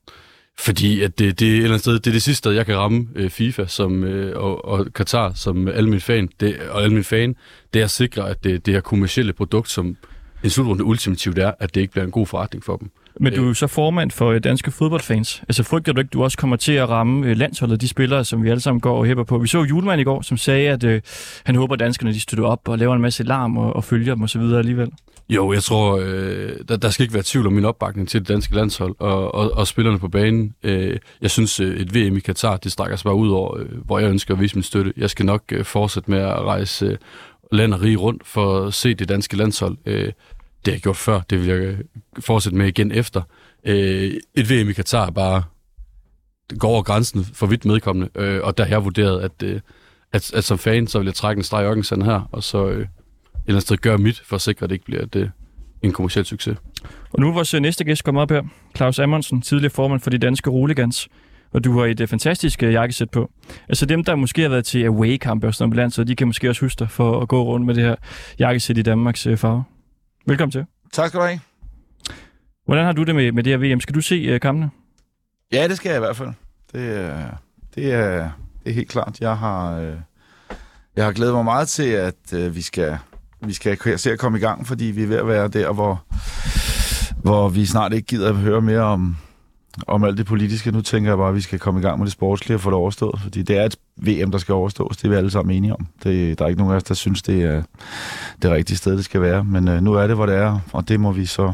Fordi at det, det, er et eller andet sted, det er det sidste sted, jeg kan ramme øh, FIFA som, øh, og, og Katar som alle mine fan, det, og alle mine fan, det er at sikre, at det, det her kommercielle produkt, som en slutrunde ultimativt er, at det ikke bliver en god forretning for dem. Men du er jo så formand for øh, danske fodboldfans. Altså frygter du ikke, du også kommer til at ramme øh, landsholdet, de spillere, som vi alle sammen går og hæpper på? Vi så Julemand i går, som sagde, at øh, han håber, at danskerne de støtter op og laver en masse larm og, og følger dem osv. alligevel. Jo, jeg tror, øh, der, der skal ikke være tvivl om min opbakning til det danske landshold og, og, og spillerne på banen. Øh, jeg synes, øh, et VM i Katar, det strækker sig bare ud over, øh, hvor jeg ønsker at vise min støtte. Jeg skal nok øh, fortsætte med at rejse øh, land og rige rundt for at se det danske landshold. Øh, det har jeg gjort før, det vil jeg øh, fortsætte med igen efter. Øh, et VM i Katar bare går over grænsen for vidt medkommende, øh, og der har jeg vurderet, at, øh, at, at som fan, så vil jeg trække en streg i ørkensanden her, og så øh, et eller andet sted gøre mit, for at sikre, at det ikke bliver et, øh, en kommersiel succes. Og nu er vores øh, næste gæst kommet op her. Claus Amundsen, tidligere formand for de danske Roligans. Og du har et øh, fantastisk øh, jakkesæt på. Altså dem, der måske har været til away-kampe og sådan noget, så de kan måske også huske dig for at gå rundt med det her jakkesæt i Danmarks øh, farve. Velkommen til. Tak skal du have. Hvordan har du det med, med det her VM? Skal du se øh, kampene? Ja, det skal jeg i hvert fald. Det, er, det, er, det er helt klart. Jeg har, øh, jeg har glædet mig meget til, at øh, vi skal vi skal se at komme i gang, fordi vi er ved at være der, hvor, hvor vi snart ikke gider at høre mere om, om alt det politiske. Nu tænker jeg bare, at vi skal komme i gang med det sportslige og få det overstået, fordi det er et VM, der skal overstås. Det er vi alle sammen enige om. Det, der er ikke nogen af os, der synes, det er det rigtige sted, det skal være. Men øh, nu er det, hvor det er, og det må vi så...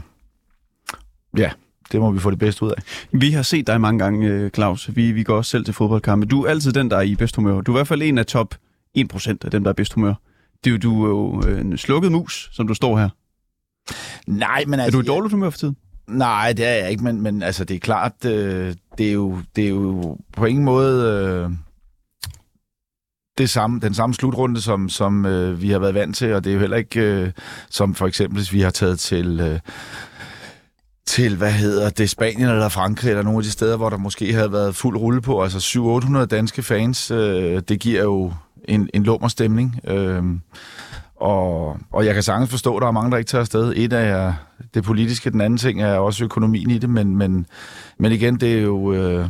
Ja, det må vi få det bedste ud af. Vi har set dig mange gange, øh, Claus. Vi, vi går også selv til fodboldkampe. Du er altid den, der er i bedst humør. Du er i hvert fald en af top 1% af dem, der er bedst humør. Det er jo, du er jo en slukket mus, som du står her. Nej, men altså... Er du i dårligt humør for tiden? Nej, det er jeg ikke, men, men altså, det er klart, øh, det, er jo, det er jo på ingen måde øh, det samme, den samme slutrunde, som, som øh, vi har været vant til, og det er jo heller ikke, øh, som for eksempel, hvis vi har taget til... Øh, til, hvad hedder det, Spanien eller Frankrig, eller nogle af de steder, hvor der måske havde været fuld rulle på. Altså 700-800 danske fans, øh, det giver jo en, en lummer stemning. Øh, og, og jeg kan sagtens forstå, at der er mange, der ikke tager afsted. Et er det politiske, den anden ting er også økonomien i det, men, men, men igen, det er jo... Øh,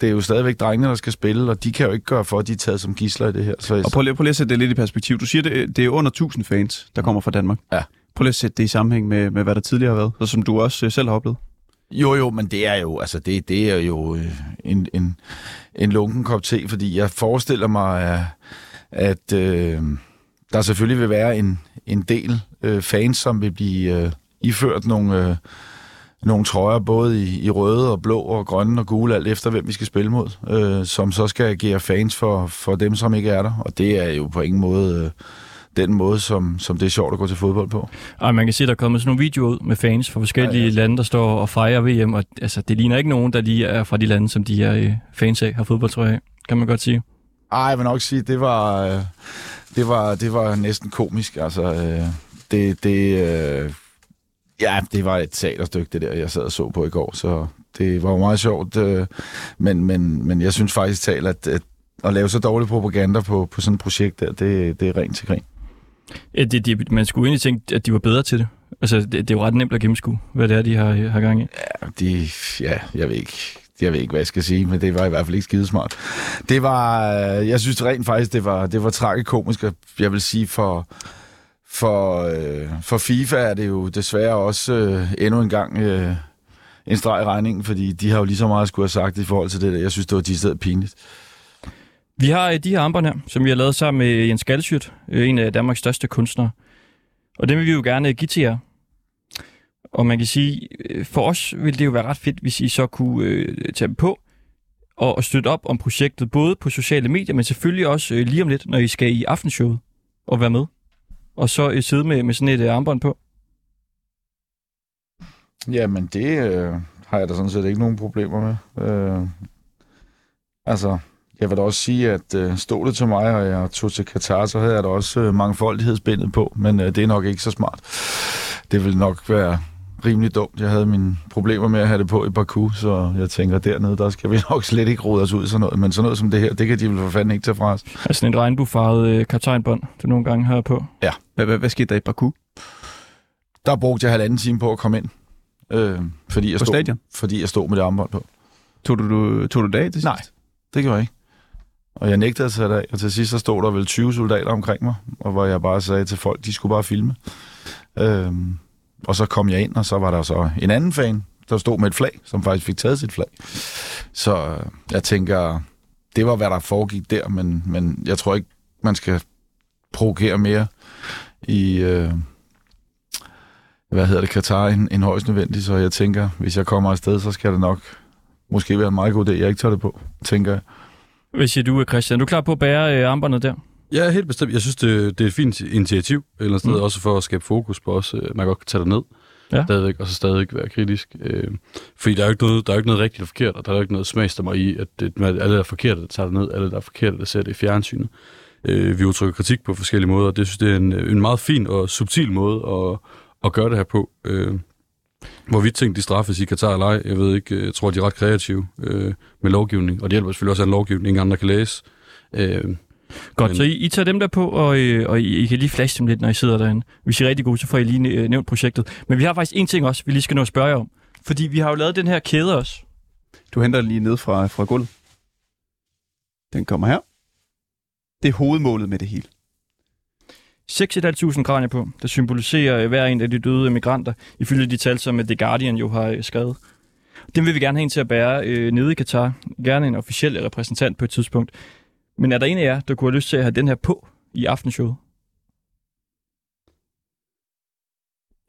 det er jo stadigvæk drengene, der skal spille, og de kan jo ikke gøre for, at de er taget som gisler i det her. Så Og prøv lige, prøv lige at sætte det lidt i perspektiv. Du siger, det, det er under 1000 fans, der kommer fra Danmark. Ja. Prøv lige at sætte det i sammenhæng med, med hvad der tidligere har været, og som du også øh, selv har oplevet. Jo, jo, men det er jo, altså det, det er jo øh, en, en, en lunken kop te, fordi jeg forestiller mig, at, at øh, der selvfølgelig vil være en, en del øh, fans, som vil blive øh, iført nogle, øh, nogle trøjer, både i, i røde og blå og grønne og gule, alt efter hvem vi skal spille mod, øh, som så skal agere fans for, for dem, som ikke er der. Og det er jo på ingen måde øh, den måde, som, som det er sjovt at gå til fodbold på. Og man kan se, at der er kommet sådan nogle videoer ud med fans fra forskellige ja, ja. lande, der står og fejrer VM, og altså, det ligner ikke nogen, der lige er fra de lande, som de her øh, fans af har fodboldtrøje af, kan man godt sige. Ej, jeg vil nok sige, det var, øh, det var, det var næsten komisk. Altså, øh, det, det, øh, ja, det var et teaterstykke, det der, jeg sad og så på i går, så det var jo meget sjovt. Øh, men, men, men jeg synes faktisk talt, at, at at lave så dårlig propaganda på, på sådan et projekt der, det, det er rent til grin. Ja, det, det, man skulle egentlig tænke, at de var bedre til det. Altså, det, det er jo ret nemt at gennemskue, hvad det er, de har, har gang i. Ja, de, ja, jeg ved ikke. Jeg ved ikke, hvad jeg skal sige, men det var i hvert fald ikke skidesmart. Det var, øh, jeg synes rent faktisk, det var, det var tragikomisk, og jeg vil sige, for, for, øh, for FIFA er det jo desværre også øh, endnu en gang øh, en streg i regningen, fordi de har jo lige så meget skulle have sagt i forhold til det der. Jeg synes, det var de steder pinligt. Vi har øh, de her armbånd her, som vi har lavet sammen med Jens Galsjøt, øh, en af Danmarks største kunstnere. Og dem vil vi jo gerne give til jer. Og man kan sige, øh, for os ville det jo være ret fedt, hvis I så kunne øh, tage dem på og, og støtte op om projektet, både på sociale medier, men selvfølgelig også øh, lige om lidt, når I skal i aftenshowet og være med. Og så øh, sidde med, med sådan et øh, armbånd på. Jamen, det øh, har jeg da sådan set ikke nogen problemer med. Øh, altså, jeg vil da også sige, at øh, stod det til mig, og jeg tog til Katar, så havde jeg da også øh, mangfoldighedsbindet på, men øh, det er nok ikke så smart. Det vil nok være rimelig dumt. Jeg havde mine problemer med at have det på i Baku, så jeg tænker, dernede, der skal vi nok slet ikke rode os ud sådan noget. Men sådan noget som det her, det kan de vel for fanden ikke tage fra os. Altså en regnbuefarvet øh, kaptajnbånd, du nogle gange har på. Ja. Hvad, skete der i Baku? Der brugte jeg halvanden time på at komme ind. Øh, fordi, jeg På stod, stadion? fordi jeg stod med det armbånd på. Tog du, du, tog du det af til sidst? Nej, det gjorde jeg ikke. Og jeg nægtede at tage det af, og til sidst så stod der vel 20 soldater omkring mig, og hvor jeg bare sagde til folk, de skulle bare filme. Øhm, og så kom jeg ind, og så var der så en anden fan, der stod med et flag, som faktisk fik taget sit flag. Så øh, jeg tænker, det var, hvad der foregik der, men, men jeg tror ikke, man skal provokere mere i, øh, hvad hedder det, Katar, end, end højst nødvendigt. Så jeg tænker, hvis jeg kommer afsted, så skal det nok måske være en meget god idé, jeg ikke tager det på, tænker jeg. Hvad siger du, Christian? Er du klar på at bære øh, armbåndet der? Ja, helt bestemt. Jeg synes, det, det er et fint initiativ, et eller andet sted, Mm. også for at skabe fokus på os. øh, Man godt kan tage det ned, Ja. stadigvæk, og så stadig være kritisk. Øh, fordi der er jo ikke noget, der er jo ikke noget rigtigt og forkert, og der er jo ikke noget smagsdommer i, at det, at alle der er forkerte, der tager det ned, alle der er forkerte, der ser det i fjernsynet. Øh, vi udtrykker kritik på forskellige måder, og det synes det er en, en meget fin og subtil måde at, at gøre det her på. Øh, Hvorvidt ting de straffes i Katar eller ej, jeg ved ikke, øh, jeg tror, de er ret kreative øh, med lovgivning, og det hjælper selvfølgelig også af en lovgivning, ingen andre kan læse. Øh, Godt, men- så I, I tager dem der på, og, øh, og I, I kan lige flashe dem lidt, når I sidder derinde. Hvis I er rigtig gode, så får I lige øh, nævnt projektet. Men vi har faktisk en ting også, vi lige skal nå at spørge jer om. Fordi vi har jo lavet den her kæde også. Du henter den lige ned fra, fra gulvet. Den kommer her. Det er hovedmålet med det hele. 6.500 kranier på, der symboliserer øh, hver en af de døde migranter, ifølge de tal, som øh, The Guardian jo har skrevet. Dem vil vi gerne have en til at bære øh, nede i Katar. Gerne en officiel repræsentant på et tidspunkt. Men er der en af jer, der kunne have lyst til at have den her på i aftenshowet?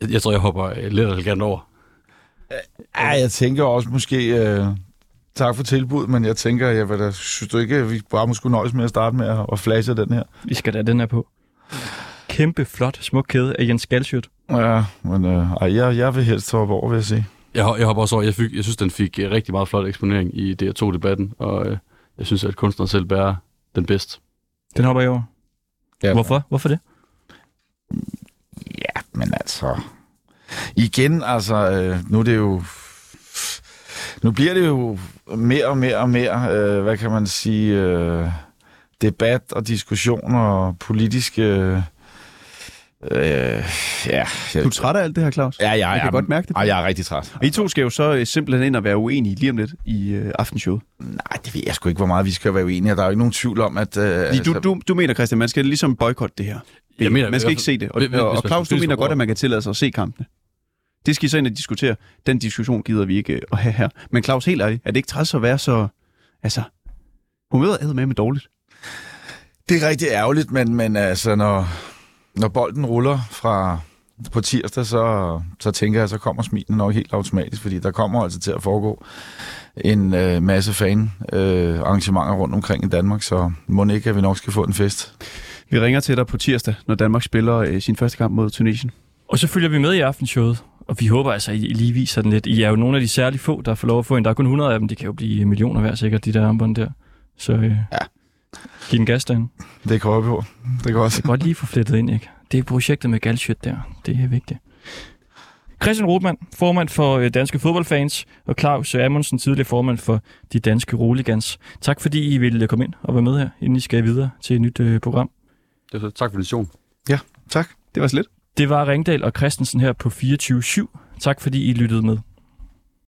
jeg, jeg tror, jeg hopper lidt elegant over. Ja, jeg tænker også måske... Øh, tak for tilbud, men jeg tænker, jeg vil da, synes du ikke, at vi bare må skulle nøjes med at starte med at, at flashe den her? Vi skal da den her på. Kæmpe, flot, smuk kæde af Jens Galsjøt. Ja, men øh, ej, jeg, jeg vil helst hoppe over, vil jeg sige. Jeg, jeg hopper også over. Jeg, fik, jeg synes, den fik øh, rigtig meget flot eksponering i DR2-debatten, og øh, jeg synes, at kunstneren selv bærer den bedst. Den hopper jeg over. Ja. Hvorfor? Hvorfor det? Ja, men altså... Igen, altså, øh, nu er det jo... Nu bliver det jo mere og mere og mere, øh, hvad kan man sige, øh, debat og diskussion og politiske... Øh, ja, Du er træt af alt det her, Claus? Ja, ja, Jeg kan ja, godt mærke det. Og jeg er rigtig træt. Og I to skal jo så øh, simpelthen ind og være uenige lige om lidt i øh, aftenshowet. Nej, det ved jeg sgu ikke, hvor meget vi skal være uenige. Der er jo ikke nogen tvivl om, at... Øh, du, du, du mener, Christian, man skal ligesom boykotte det her. Jeg mener, man skal ikke se det. Og, hvis- og, Claus, du mener godt, at man kan tillade sig at se kampene. Det skal I så ind og diskutere. Den diskussion gider vi ikke øh, at have her. Men Claus, helt ærligt, er det ikke træls at være så... Altså, humøret er med med dårligt. Det er rigtig ærgerligt, men, men altså, når, når bolden ruller fra på tirsdag, så, så tænker jeg, så kommer smilene nok helt automatisk, fordi der kommer altså til at foregå en øh, masse fan øh, arrangementer rundt omkring i Danmark, så må ikke, at vi nok skal få en fest. Vi ringer til dig på tirsdag, når Danmark spiller øh, sin første kamp mod Tunesien. Og så følger vi med i aftenshowet, og vi håber altså, at I lige viser den lidt. I er jo nogle af de særligt få, der får lov at få en. Der er kun 100 af dem, de kan jo blive millioner hver sikkert, de der armbånd der. Så øh, ja. Giv den gas derinde. Det kan jeg på. Det kan også. Det kan godt lige få flettet ind, ikke? Det er projektet med Galshøt der. Det er vigtigt. Christian Rotman, formand for øh, Danske Fodboldfans, og Claus Amundsen, tidligere formand for De Danske Roligans. Tak fordi I ville komme ind og være med her, inden I skal videre til et nyt øh, program. Det var, tak for invitationen. Ja, tak. Det var slet. Det var Ringdal og Christensen her på 24-7. Tak fordi I lyttede med.